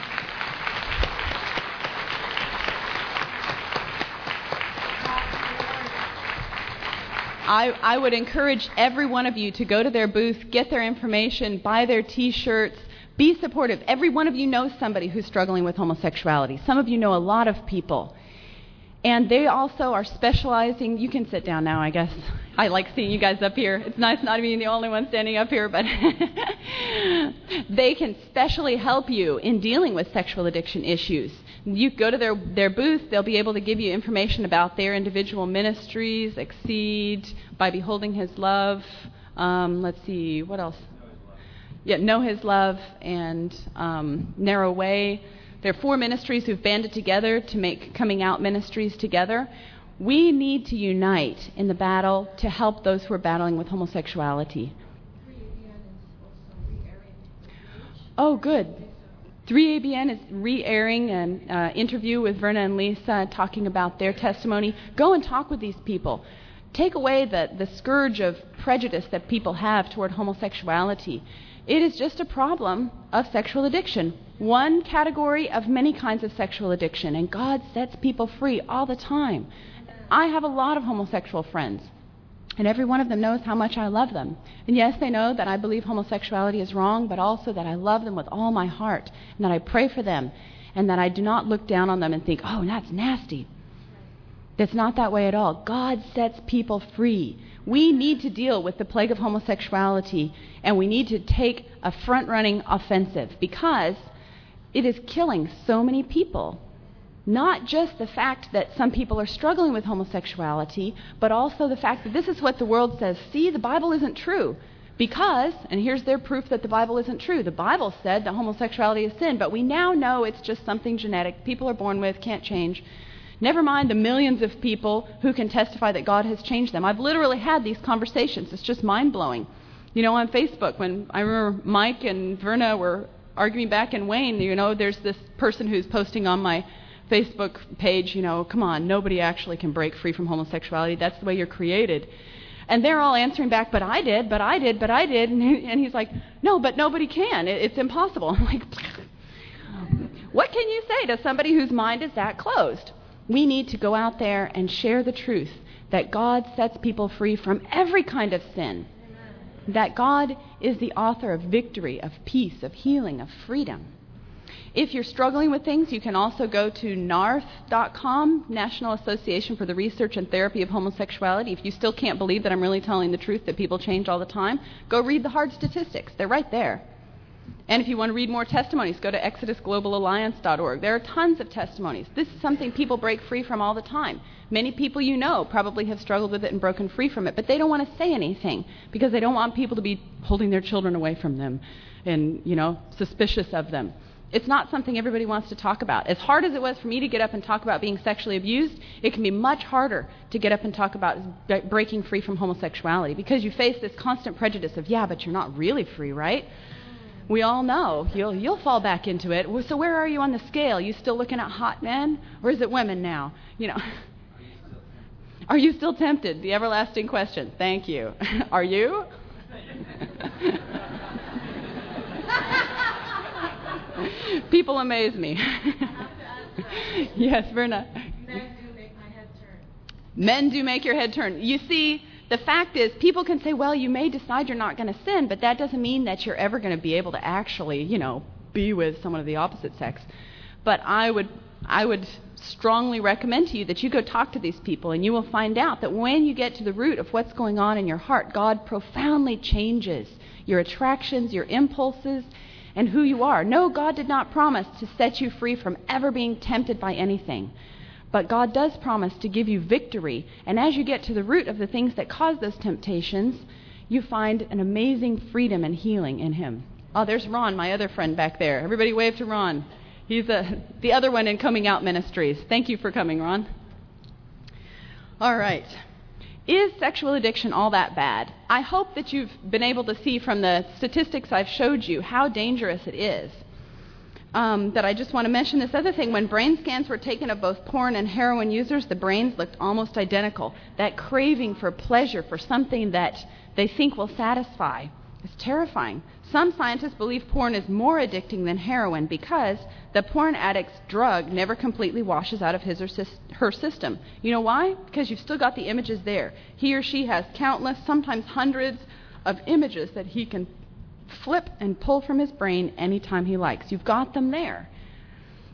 I, I, would encourage every one of you to go to their booth, get their information, buy their t shirts, be supportive. Every one of you knows somebody who's struggling with homosexuality. Some of you know a lot of people. And they also are specializing. You can sit down now, I guess. I like seeing you guys up here. It's nice not being the only one standing up here, but they can specially help you in dealing with sexual addiction issues. You go to their, their booth, they'll be able to give you information about their individual ministries, Exceed, By Beholding His Love. Um, let's see, what else? Yeah, Know His Love and um, Narrow Way. There are four ministries who've banded together to make coming out ministries together. We need to unite in the battle to help those who are battling with homosexuality. Oh, good. 3ABN is re airing an uh, interview with Verna and Lisa talking about their testimony. Go and talk with these people. Take away the, the scourge of prejudice that people have toward homosexuality. It is just a problem of sexual addiction one category of many kinds of sexual addiction, and God sets people free all the time. I have a lot of homosexual friends. And every one of them knows how much I love them. And yes, they know that I believe homosexuality is wrong, but also that I love them with all my heart, and that I pray for them, and that I do not look down on them and think, oh, that's nasty. It's not that way at all. God sets people free. We need to deal with the plague of homosexuality, and we need to take a front running offensive because it is killing so many people. Not just the fact that some people are struggling with homosexuality, but also the fact that this is what the world says see, the Bible isn't true. Because, and here's their proof that the Bible isn't true. The Bible said that homosexuality is sin, but we now know it's just something genetic people are born with, can't change. Never mind the millions of people who can testify that God has changed them. I've literally had these conversations. It's just mind blowing. You know, on Facebook, when I remember Mike and Verna were arguing back and Wayne, you know, there's this person who's posting on my Facebook page, you know, come on, nobody actually can break free from homosexuality. That's the way you're created. And they're all answering back, but I did, but I did, but I did. And, he, and he's like, no, but nobody can. It, it's impossible. I'm like, what can you say to somebody whose mind is that closed? We need to go out there and share the truth that God sets people free from every kind of sin. That God is the author of victory, of peace, of healing, of freedom. If you're struggling with things, you can also go to NARTH.com, National Association for the Research and Therapy of Homosexuality. If you still can't believe that I'm really telling the truth, that people change all the time, go read the hard statistics. They're right there. And if you want to read more testimonies, go to ExodusGlobalAlliance.org. There are tons of testimonies. This is something people break free from all the time. Many people you know probably have struggled with it and broken free from it, but they don't want to say anything because they don't want people to be holding their children away from them and, you know, suspicious of them. It's not something everybody wants to talk about. As hard as it was for me to get up and talk about being sexually abused, it can be much harder to get up and talk about breaking free from homosexuality because you face this constant prejudice of, yeah, but you're not really free, right? We all know you'll you'll fall back into it. So where are you on the scale? You still looking at hot men, or is it women now? You know. Are you still tempted? The everlasting question. Thank you. Are you? People amaze me. yes, Verna. Men do make my head turn. Men do make your head turn. You see, the fact is, people can say, well, you may decide you're not going to sin, but that doesn't mean that you're ever going to be able to actually, you know, be with someone of the opposite sex. But I would, I would strongly recommend to you that you go talk to these people, and you will find out that when you get to the root of what's going on in your heart, God profoundly changes your attractions, your impulses, and who you are. No, God did not promise to set you free from ever being tempted by anything. But God does promise to give you victory. And as you get to the root of the things that cause those temptations, you find an amazing freedom and healing in Him. Oh, there's Ron, my other friend back there. Everybody wave to Ron. He's a, the other one in Coming Out Ministries. Thank you for coming, Ron. All right. Is sexual addiction all that bad? I hope that you've been able to see from the statistics I've showed you how dangerous it is. Um, that I just want to mention this other thing. When brain scans were taken of both porn and heroin users, the brains looked almost identical. That craving for pleasure, for something that they think will satisfy, is terrifying. Some scientists believe porn is more addicting than heroin because the porn addict's drug never completely washes out of his or her system. You know why? Because you've still got the images there. He or she has countless, sometimes hundreds, of images that he can flip and pull from his brain anytime he likes. You've got them there.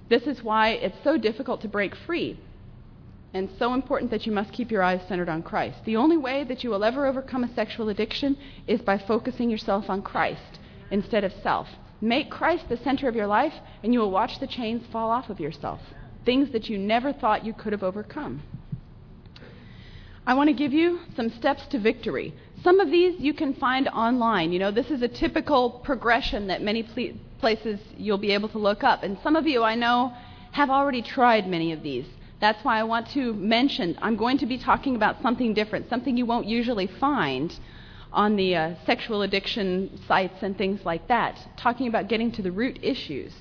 This is why it's so difficult to break free and so important that you must keep your eyes centered on Christ. The only way that you will ever overcome a sexual addiction is by focusing yourself on Christ instead of self. Make Christ the center of your life, and you will watch the chains fall off of yourself. Things that you never thought you could have overcome. I want to give you some steps to victory. Some of these you can find online. You know, this is a typical progression that many pl- places you'll be able to look up. And some of you I know have already tried many of these. That's why I want to mention I'm going to be talking about something different, something you won't usually find on the uh, sexual addiction sites and things like that, talking about getting to the root issues.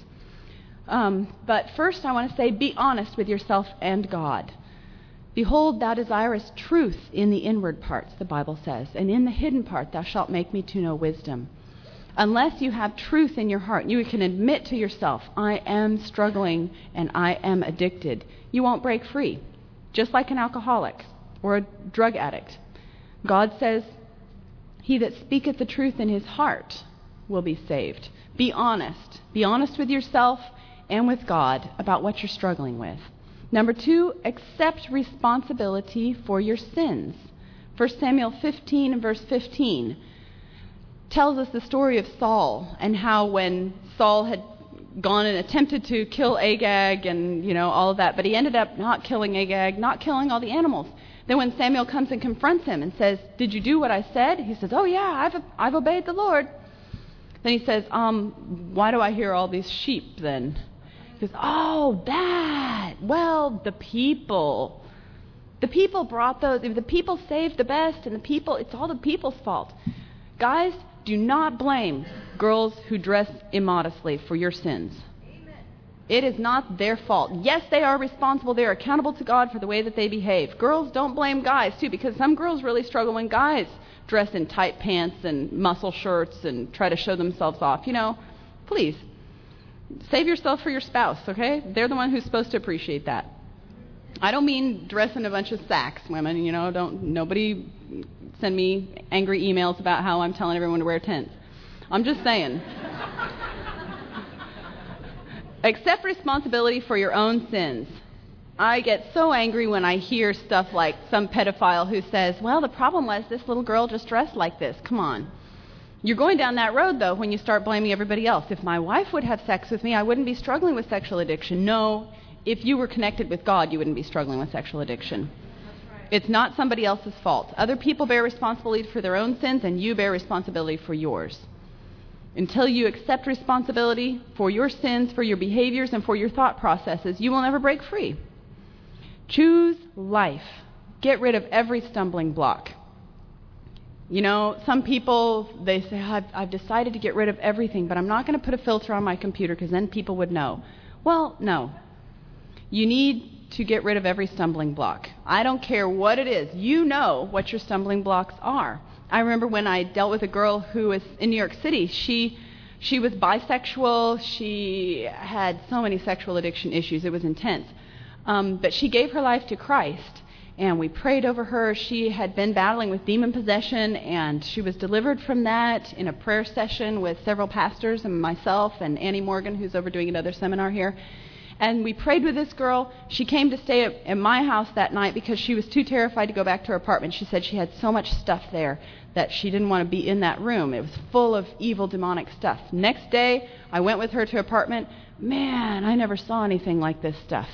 Um, but first, I want to say be honest with yourself and God. Behold, thou desirest truth in the inward parts, the Bible says, and in the hidden part thou shalt make me to know wisdom. Unless you have truth in your heart, you can admit to yourself, I am struggling and I am addicted, you won't break free. just like an alcoholic or a drug addict. God says, He that speaketh the truth in his heart will be saved. Be honest. Be honest with yourself and with God about what you're struggling with. Number two, accept responsibility for your sins. 1 Samuel 15 and verse 15 tells us the story of Saul and how when Saul had gone and attempted to kill Agag and you know all of that, but he ended up not killing Agag, not killing all the animals. Then when Samuel comes and confronts him and says, "Did you do what I said?" He says, "Oh yeah, I've I've obeyed the Lord." Then he says, "Um, why do I hear all these sheep then?" He goes, "Oh, that. Well, the people. The people brought those. The people saved the best, and the people. It's all the people's fault." Guys, do not blame girls who dress immodestly for your sins. It is not their fault. Yes, they are responsible. They are accountable to God for the way that they behave. Girls, don't blame guys, too, because some girls really struggle when guys dress in tight pants and muscle shirts and try to show themselves off. You know, please, save yourself for your spouse, okay? They're the one who's supposed to appreciate that. I don't mean dress in a bunch of sacks, women. You know, don't nobody send me angry emails about how I'm telling everyone to wear tents. I'm just saying. Accept responsibility for your own sins. I get so angry when I hear stuff like some pedophile who says, Well, the problem was this little girl just dressed like this. Come on. You're going down that road, though, when you start blaming everybody else. If my wife would have sex with me, I wouldn't be struggling with sexual addiction. No, if you were connected with God, you wouldn't be struggling with sexual addiction. It's not somebody else's fault. Other people bear responsibility for their own sins, and you bear responsibility for yours. Until you accept responsibility for your sins, for your behaviors, and for your thought processes, you will never break free. Choose life. Get rid of every stumbling block. You know, some people, they say, I've, I've decided to get rid of everything, but I'm not going to put a filter on my computer because then people would know. Well, no. You need to get rid of every stumbling block. I don't care what it is. You know what your stumbling blocks are. I remember when I dealt with a girl who was in New York City. She she was bisexual. She had so many sexual addiction issues. It was intense. Um, but she gave her life to Christ, and we prayed over her. She had been battling with demon possession, and she was delivered from that in a prayer session with several pastors and myself and Annie Morgan, who's over doing another seminar here. And we prayed with this girl. She came to stay at, at my house that night because she was too terrified to go back to her apartment. She said she had so much stuff there that she didn't want to be in that room. It was full of evil, demonic stuff. Next day, I went with her to her apartment. Man, I never saw anything like this stuff.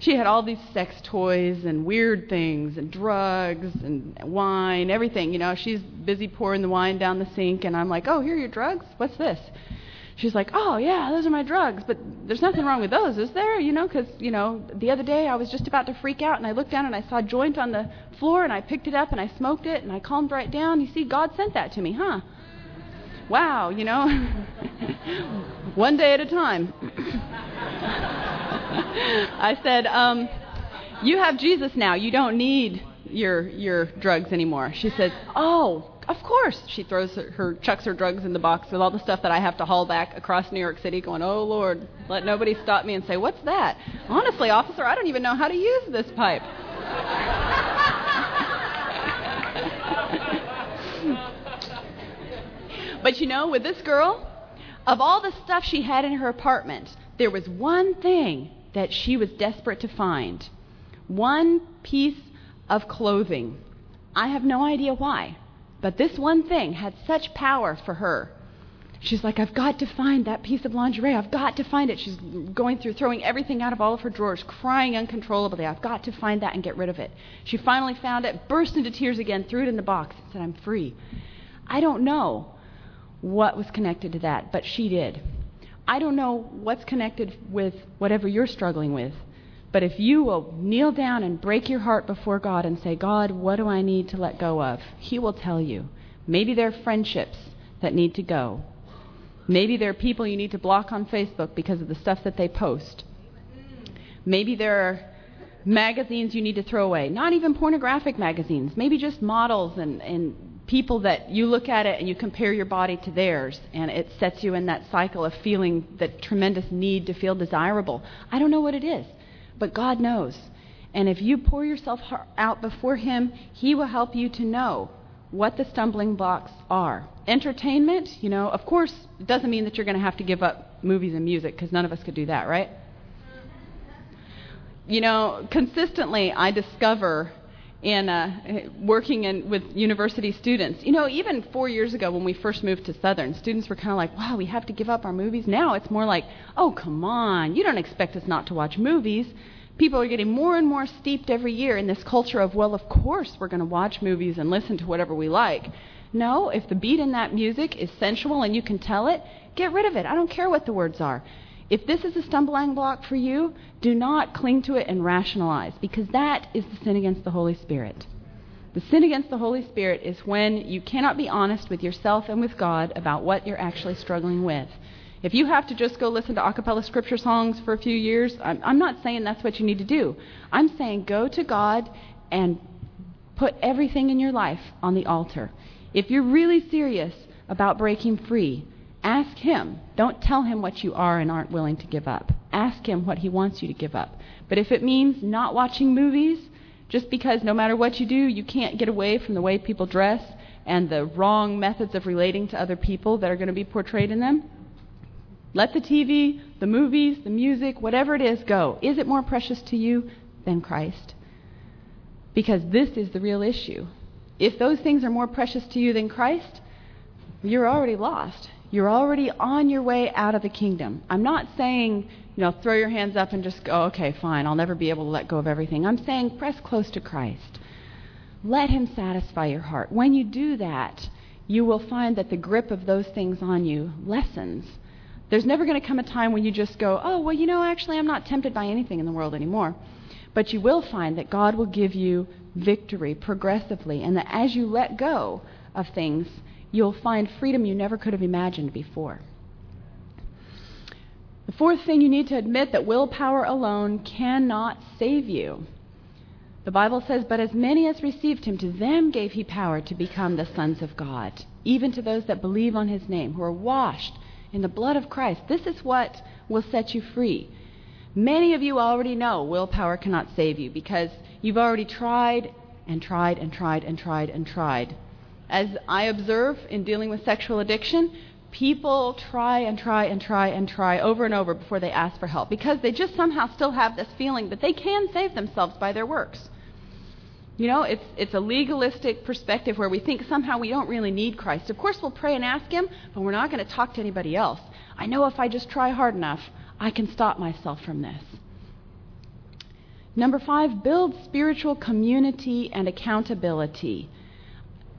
She had all these sex toys and weird things and drugs and wine, everything. You know, she's busy pouring the wine down the sink, and I'm like, oh, here are your drugs? What's this? She's like, "Oh yeah, those are my drugs, but there's nothing wrong with those, is there? You know, because you know, the other day I was just about to freak out, and I looked down and I saw a joint on the floor, and I picked it up and I smoked it, and I calmed right down. You see, God sent that to me, huh? Wow, you know, one day at a time. I said, um, "You have Jesus now. You don't need your your drugs anymore." She says, "Oh." Of course, she throws her, her, chucks her drugs in the box with all the stuff that I have to haul back across New York City, going, "Oh Lord, let nobody stop me and say, what's that?" Honestly, officer, I don't even know how to use this pipe. but you know, with this girl, of all the stuff she had in her apartment, there was one thing that she was desperate to find. One piece of clothing. I have no idea why. But this one thing had such power for her. She's like, I've got to find that piece of lingerie. I've got to find it. She's going through, throwing everything out of all of her drawers, crying uncontrollably. I've got to find that and get rid of it. She finally found it, burst into tears again, threw it in the box, and said, I'm free. I don't know what was connected to that, but she did. I don't know what's connected with whatever you're struggling with, but if you will kneel down and break your heart before God and say, God, what do I need to let go of? He will tell you. Maybe there are friendships that need to go. Maybe there are people you need to block on Facebook because of the stuff that they post. Maybe there are magazines you need to throw away. Not even pornographic magazines. Maybe just models and, and people that you look at it and you compare your body to theirs, and it sets you in that cycle of feeling that tremendous need to feel desirable. I don't know what it is. But God knows. And if you pour yourself out before Him, He will help you to know what the stumbling blocks are. Entertainment, you know, of course, it doesn't mean that you're going to have to give up movies and music because none of us could do that, right? You know, consistently I discover in uh, working in, with university students. You know, even four years ago when we first moved to Southern, students were kind of like, wow, we have to give up our movies. Now it's more like, oh, come on, you don't expect us not to watch movies. People are getting more and more steeped every year in this culture of, well, of course we're going to watch movies and listen to whatever we like. No, if the beat in that music is sensual and you can tell it, get rid of it. I don't care what the words are. If this is a stumbling block for you, do not cling to it and rationalize, because that is the sin against the Holy Spirit. The sin against the Holy Spirit is when you cannot be honest with yourself and with God about what you're actually struggling with. If you have to just go listen to a cappella scripture songs for a few years, I'm, I'm not saying that's what you need to do. I'm saying go to God and put everything in your life on the altar. If you're really serious about breaking free, Ask Him. Don't tell Him what you are and aren't willing to give up. Ask Him what He wants you to give up. But if it means not watching movies, just because no matter what you do, you can't get away from the way people dress and the wrong methods of relating to other people that are going to be portrayed in them, let the TV, the movies, the music, whatever it is, go. Is it more precious to you than Christ? Because this is the real issue. If those things are more precious to you than Christ, you're already lost. You're already on your way out of the kingdom. I'm not saying, you know, throw your hands up and just go, okay, fine, I'll never be able to let go of everything. I'm saying press close to Christ. Let Him satisfy your heart. When you do that, you will find that the grip of those things on you lessens. There's never going to come a time when you just go, oh, well, you know, actually, I'm not tempted by anything in the world anymore. But you will find that God will give you victory progressively, and that as you let go of things, you'll find freedom you never could have imagined before. The fourth thing you need to admit that willpower alone cannot save you. The Bible says, But as many as received him, to them gave he power to become the sons of God, even to those that believe on his name, who are washed in the blood of Christ. This is what will set you free. Many of you already know willpower cannot save you because you've already tried and tried and tried and tried and tried as I observe in dealing with sexual addiction, people try and try and try and try over and over before they ask for help because they just somehow still have this feeling that they can save themselves by their works. You know, it's, it's a legalistic perspective where we think somehow we don't really need Christ. Of course, we'll pray and ask Him, but we're not going to talk to anybody else. I know if I just try hard enough, I can stop myself from this. Number five, build spiritual community and accountability.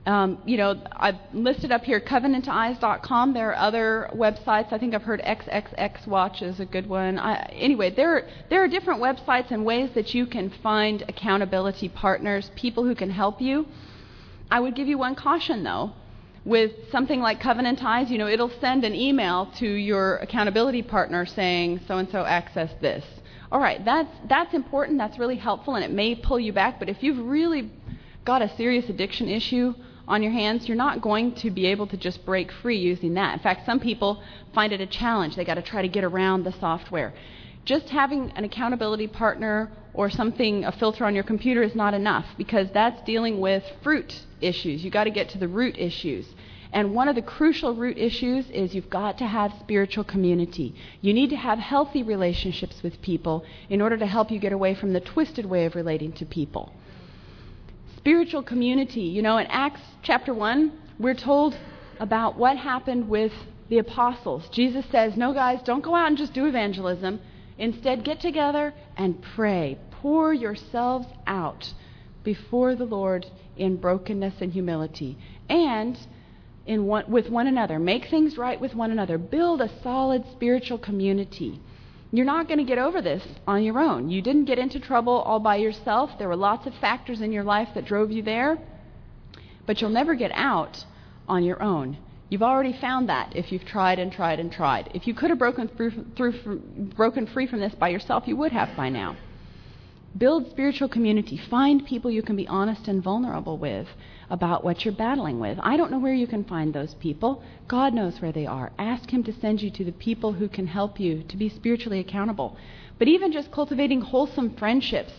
Um, you know, I've listed up here covenanteyes.com. There are other websites. I think I've heard XXX Watch is a good one. I, anyway, there there are different websites and ways that you can find accountability partners, people who can help you. I would give you one caution though. With something like Covenant Eyes, you know, it'll send an email to your accountability partner saying so and so access this. All right, that's that's important. That's really helpful, and it may pull you back. But if you've really got a serious addiction issue on your hands, you're not going to be able to just break free using that. In fact, some people find it a challenge. They got to try to get around the software. Just having an accountability partner or something, a filter on your computer is not enough because that's dealing with fruit issues. You've got to get to the root issues. And one of the crucial root issues is you've got to have spiritual community. You need to have healthy relationships with people in order to help you get away from the twisted way of relating to people spiritual community. You know, in Acts chapter 1, we're told about what happened with the apostles. Jesus says, No, guys, don't go out and just do evangelism. Instead, get together and pray. Pour yourselves out before the Lord in brokenness and humility. And in one, with one another. Make things right with one another. Build a solid spiritual community. You're not going to get over this on your own. You didn't get into trouble all by yourself. There were lots of factors in your life that drove you there, but you'll never get out on your own. You've already found that if you've tried and tried and tried. If you could have broken, through, through, broken free from this by yourself, you would have by now. Build spiritual community. Find people you can be honest and vulnerable with about what you're battling with. I don't know where you can find those people. God knows where they are. Ask Him to send you to the people who can help you to be spiritually accountable. But even just cultivating wholesome friendships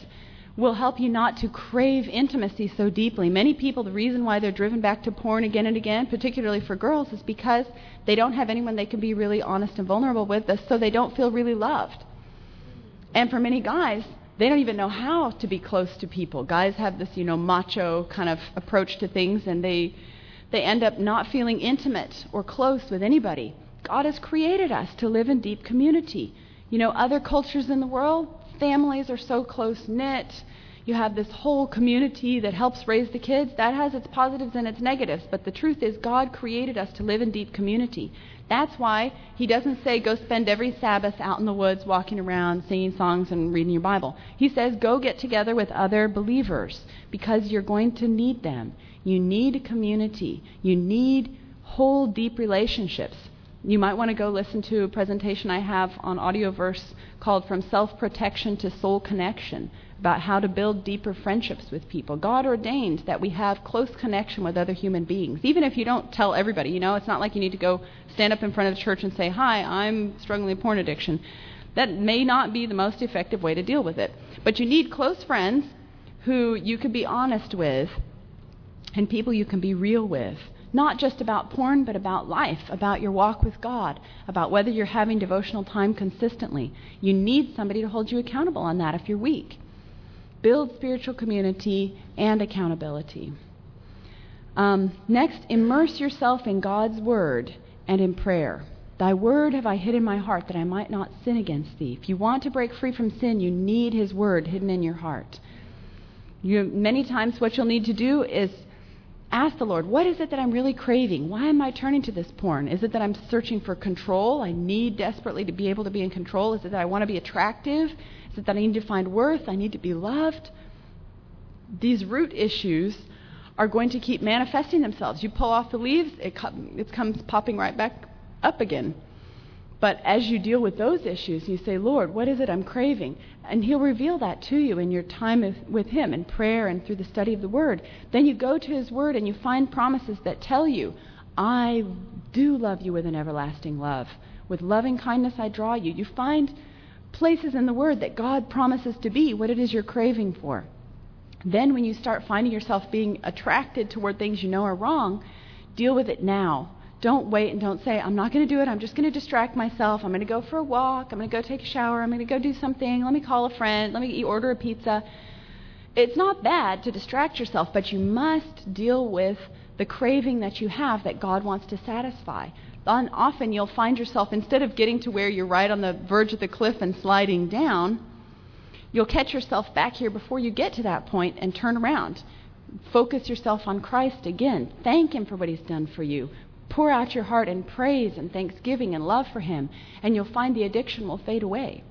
will help you not to crave intimacy so deeply. Many people, the reason why they're driven back to porn again and again, particularly for girls, is because they don't have anyone they can be really honest and vulnerable with, so they don't feel really loved. And for many guys, they don't even know how to be close to people. Guys have this, you know, macho kind of approach to things, and they they end up not feeling intimate or close with anybody. God has created us to live in deep community. You know, other cultures in the world, families are so close knit you have this whole community that helps raise the kids. That has its positives and its negatives. But the truth is, God created us to live in deep community. That's why He doesn't say go spend every Sabbath out in the woods walking around singing songs and reading your Bible. He says go get together with other believers because you're going to need them. You need community. You need whole, deep relationships. You might want to go listen to a presentation I have on Audioverse called From Self Protection to Soul Connection about how to build deeper friendships with people. God ordained that we have close connection with other human beings, even if you don't tell everybody. You know, it's not like you need to go stand up in front of the church and say, Hi, I'm struggling with porn addiction. That may not be the most effective way to deal with it. But you need close friends who you can be honest with and people you can be real with. Not just about porn, but about life, about your walk with God, about whether you're having devotional time consistently. You need somebody to hold you accountable on that if you're weak build spiritual community and accountability. Um, next, immerse yourself in God's Word and in prayer. Thy word have I hid in my heart that I might not sin against thee. If you want to break free from sin, you need his word hidden in your heart. You, many times, what you'll need to do is ask the Lord, What is it that I'm really craving? Why am I turning to this porn? Is it that I'm searching for control? I need desperately to be able to be in control. Is it that I want to be attractive? Is it that I need to find worth? I need to be loved? These root issues are going to keep manifesting themselves. You pull off the leaves, it, it comes popping right back up again. But as you deal with those issues, you say, Lord, what is it I'm craving? And He'll reveal that to you in your time with Him in prayer and through the study of the Word. Then you go to His Word and you find promises that tell you, I do love you with an everlasting love. With loving kindness I draw you. You find places in the Word that God promises to be what it is you're craving for. Then, when you start finding yourself being attracted toward things you know are wrong, deal with it now. Don't wait and don't say, I'm not going to do it. I'm just going to distract myself. I'm going to go for a walk. I'm going to go take a shower. I'm going to go do something. Let me call a friend. Let me order a pizza. It's not bad to distract yourself, but you must deal with the craving that you have that God wants to satisfy often you'll find yourself, instead of getting to where you're right on the verge of the cliff and sliding down, you'll catch yourself back here before you get to that point and turn around. Focus yourself on Christ again. Thank Him for what He's done for you. Pour out your heart in praise and thanksgiving and love for Him, and you'll find the addiction will fade away.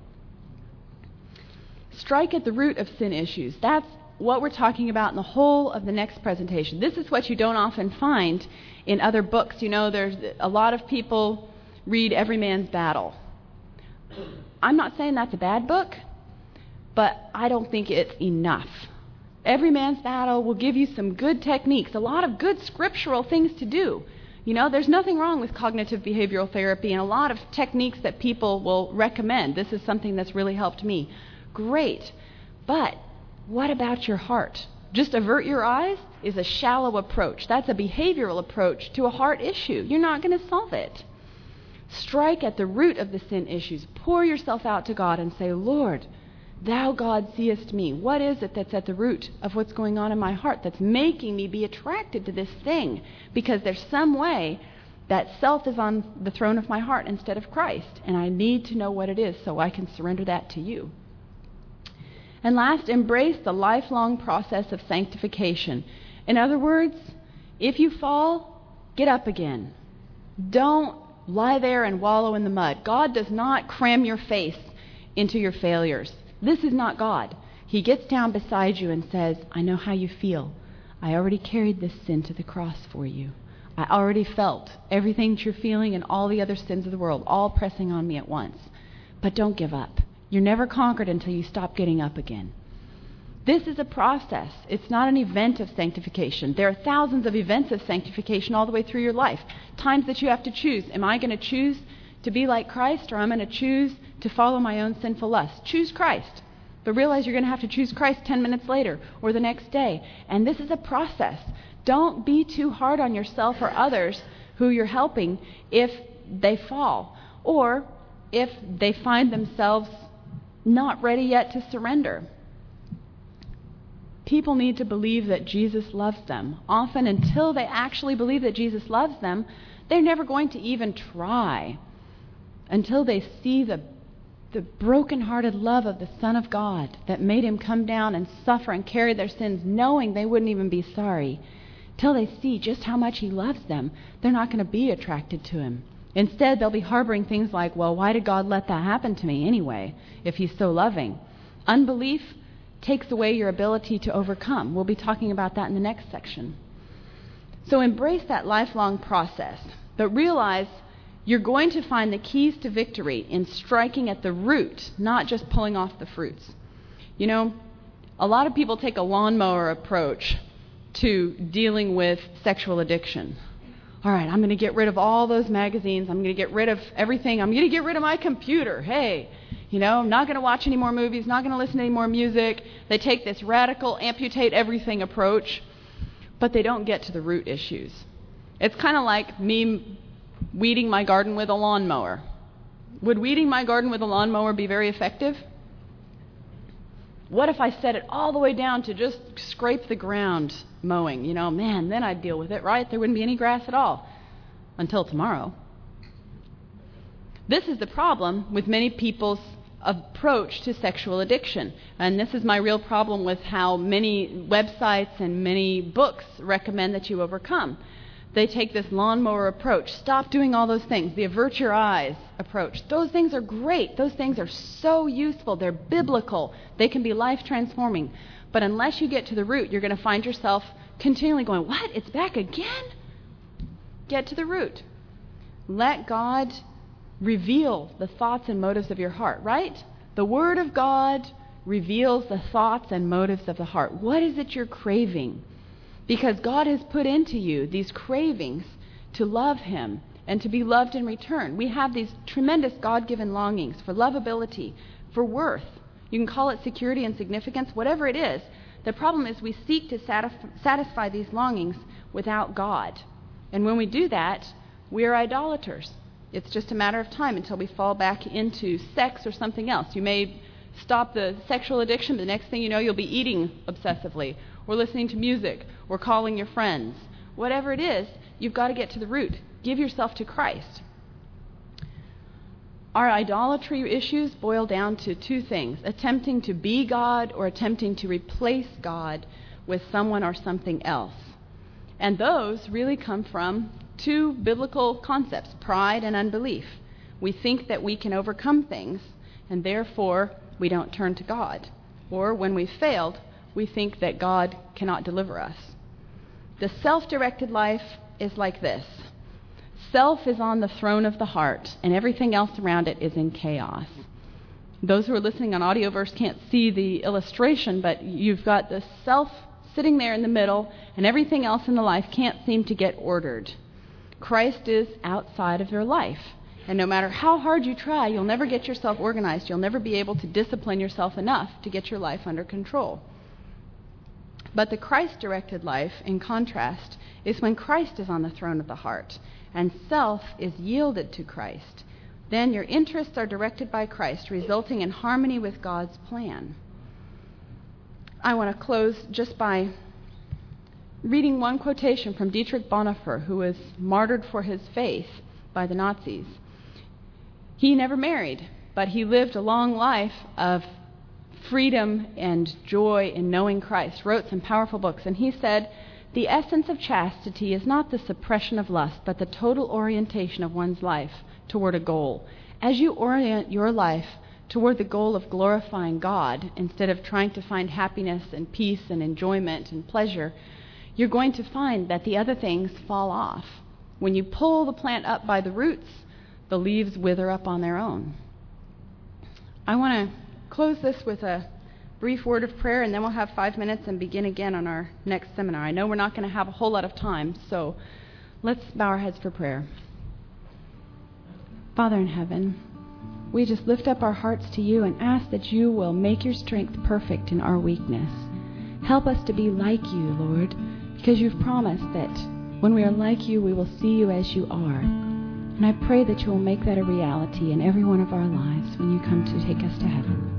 Strike at the root of sin issues. That's what we're talking about in the whole of the next presentation. This is what you don't often find in other books. You know, there's a lot of people read Every Man's Battle. I'm not saying that's a bad book, but I don't think it's enough. Every Man's Battle will give you some good techniques, a lot of good scriptural things to do. You know, there's nothing wrong with cognitive behavioral therapy and a lot of techniques that people will recommend. This is something that's really helped me. Great. But what about your heart? Just avert your eyes is a shallow approach. That's a behavioral approach to a heart issue. You're not going to solve it. Strike at the root of the sin issues. Pour yourself out to God and say, Lord, Thou, God, seest me. What is it that's at the root of what's going on in my heart that's making me be attracted to this thing? Because there's some way that self is on the throne of my heart instead of Christ, and I need to know what it is so I can surrender that to you. And last, embrace the lifelong process of sanctification. In other words, if you fall, get up again. Don't lie there and wallow in the mud. God does not cram your face into your failures. This is not God. He gets down beside you and says, I know how you feel. I already carried this sin to the cross for you. I already felt everything that you're feeling and all the other sins of the world, all pressing on me at once. But don't give up. You're never conquered until you stop getting up again. This is a process. It's not an event of sanctification. There are thousands of events of sanctification all the way through your life. Times that you have to choose. Am I going to choose to be like Christ or I'm going to choose to follow my own sinful lust. Choose Christ. But realize you're going to have to choose Christ 10 minutes later or the next day. And this is a process. Don't be too hard on yourself or others who you're helping if they fall or if they find themselves not ready yet to surrender. People need to believe that Jesus loves them. Often, until they actually believe that Jesus loves them, they're never going to even try until they see the, the broken-hearted love of the Son of God that made him come down and suffer and carry their sins, knowing they wouldn't even be sorry. Till they see just how much he loves them, they're not going to be attracted to him. Instead, they'll be harboring things like, well, why did God let that happen to me anyway, if he's so loving? Unbelief takes away your ability to overcome. We'll be talking about that in the next section. So embrace that lifelong process, but realize you're going to find the keys to victory in striking at the root, not just pulling off the fruits. You know, a lot of people take a lawnmower approach to dealing with sexual addiction. All right, I'm going to get rid of all those magazines. I'm going to get rid of everything. I'm going to get rid of my computer. Hey, you know, I'm not going to watch any more movies, not going to listen to any more music. They take this radical, amputate everything approach, but they don't get to the root issues. It's kind of like me weeding my garden with a lawnmower. Would weeding my garden with a lawnmower be very effective? What if I set it all the way down to just scrape the ground mowing? You know, man, then I'd deal with it, right? There wouldn't be any grass at all until tomorrow. This is the problem with many people's approach to sexual addiction. And this is my real problem with how many websites and many books recommend that you overcome. They take this lawnmower approach. Stop doing all those things. The avert your eyes approach. Those things are great. Those things are so useful. They're biblical. They can be life transforming. But unless you get to the root, you're going to find yourself continually going, What? It's back again? Get to the root. Let God reveal the thoughts and motives of your heart, right? The Word of God reveals the thoughts and motives of the heart. What is it you're craving? Because God has put into you these cravings to love Him and to be loved in return. We have these tremendous God given longings for lovability, for worth. You can call it security and significance, whatever it is. The problem is we seek to satisfy these longings without God. And when we do that, we are idolaters. It's just a matter of time until we fall back into sex or something else. You may stop the sexual addiction, but the next thing you know, you'll be eating obsessively, or listening to music, or calling your friends. Whatever it is, you've got to get to the root. Give yourself to Christ. Our idolatry issues boil down to two things attempting to be God or attempting to replace God with someone or something else. And those really come from two biblical concepts pride and unbelief. We think that we can overcome things, and therefore we don't turn to God. Or when we've failed, we think that God cannot deliver us. The self directed life is like this self is on the throne of the heart, and everything else around it is in chaos. Those who are listening on audioverse can't see the illustration, but you've got the self sitting there in the middle, and everything else in the life can't seem to get ordered. Christ is outside of your life. And no matter how hard you try, you'll never get yourself organized. You'll never be able to discipline yourself enough to get your life under control. But the Christ directed life, in contrast, is when Christ is on the throne of the heart and self is yielded to Christ. Then your interests are directed by Christ, resulting in harmony with God's plan. I want to close just by reading one quotation from Dietrich Bonhoeffer, who was martyred for his faith by the Nazis. He never married, but he lived a long life of freedom and joy in knowing Christ, wrote some powerful books, and he said, The essence of chastity is not the suppression of lust, but the total orientation of one's life toward a goal. As you orient your life toward the goal of glorifying God, instead of trying to find happiness and peace and enjoyment and pleasure, you're going to find that the other things fall off. When you pull the plant up by the roots, the leaves wither up on their own. I want to close this with a brief word of prayer, and then we'll have five minutes and begin again on our next seminar. I know we're not going to have a whole lot of time, so let's bow our heads for prayer. Father in heaven, we just lift up our hearts to you and ask that you will make your strength perfect in our weakness. Help us to be like you, Lord, because you've promised that when we are like you, we will see you as you are. And I pray that you will make that a reality in every one of our lives when you come to take us to heaven.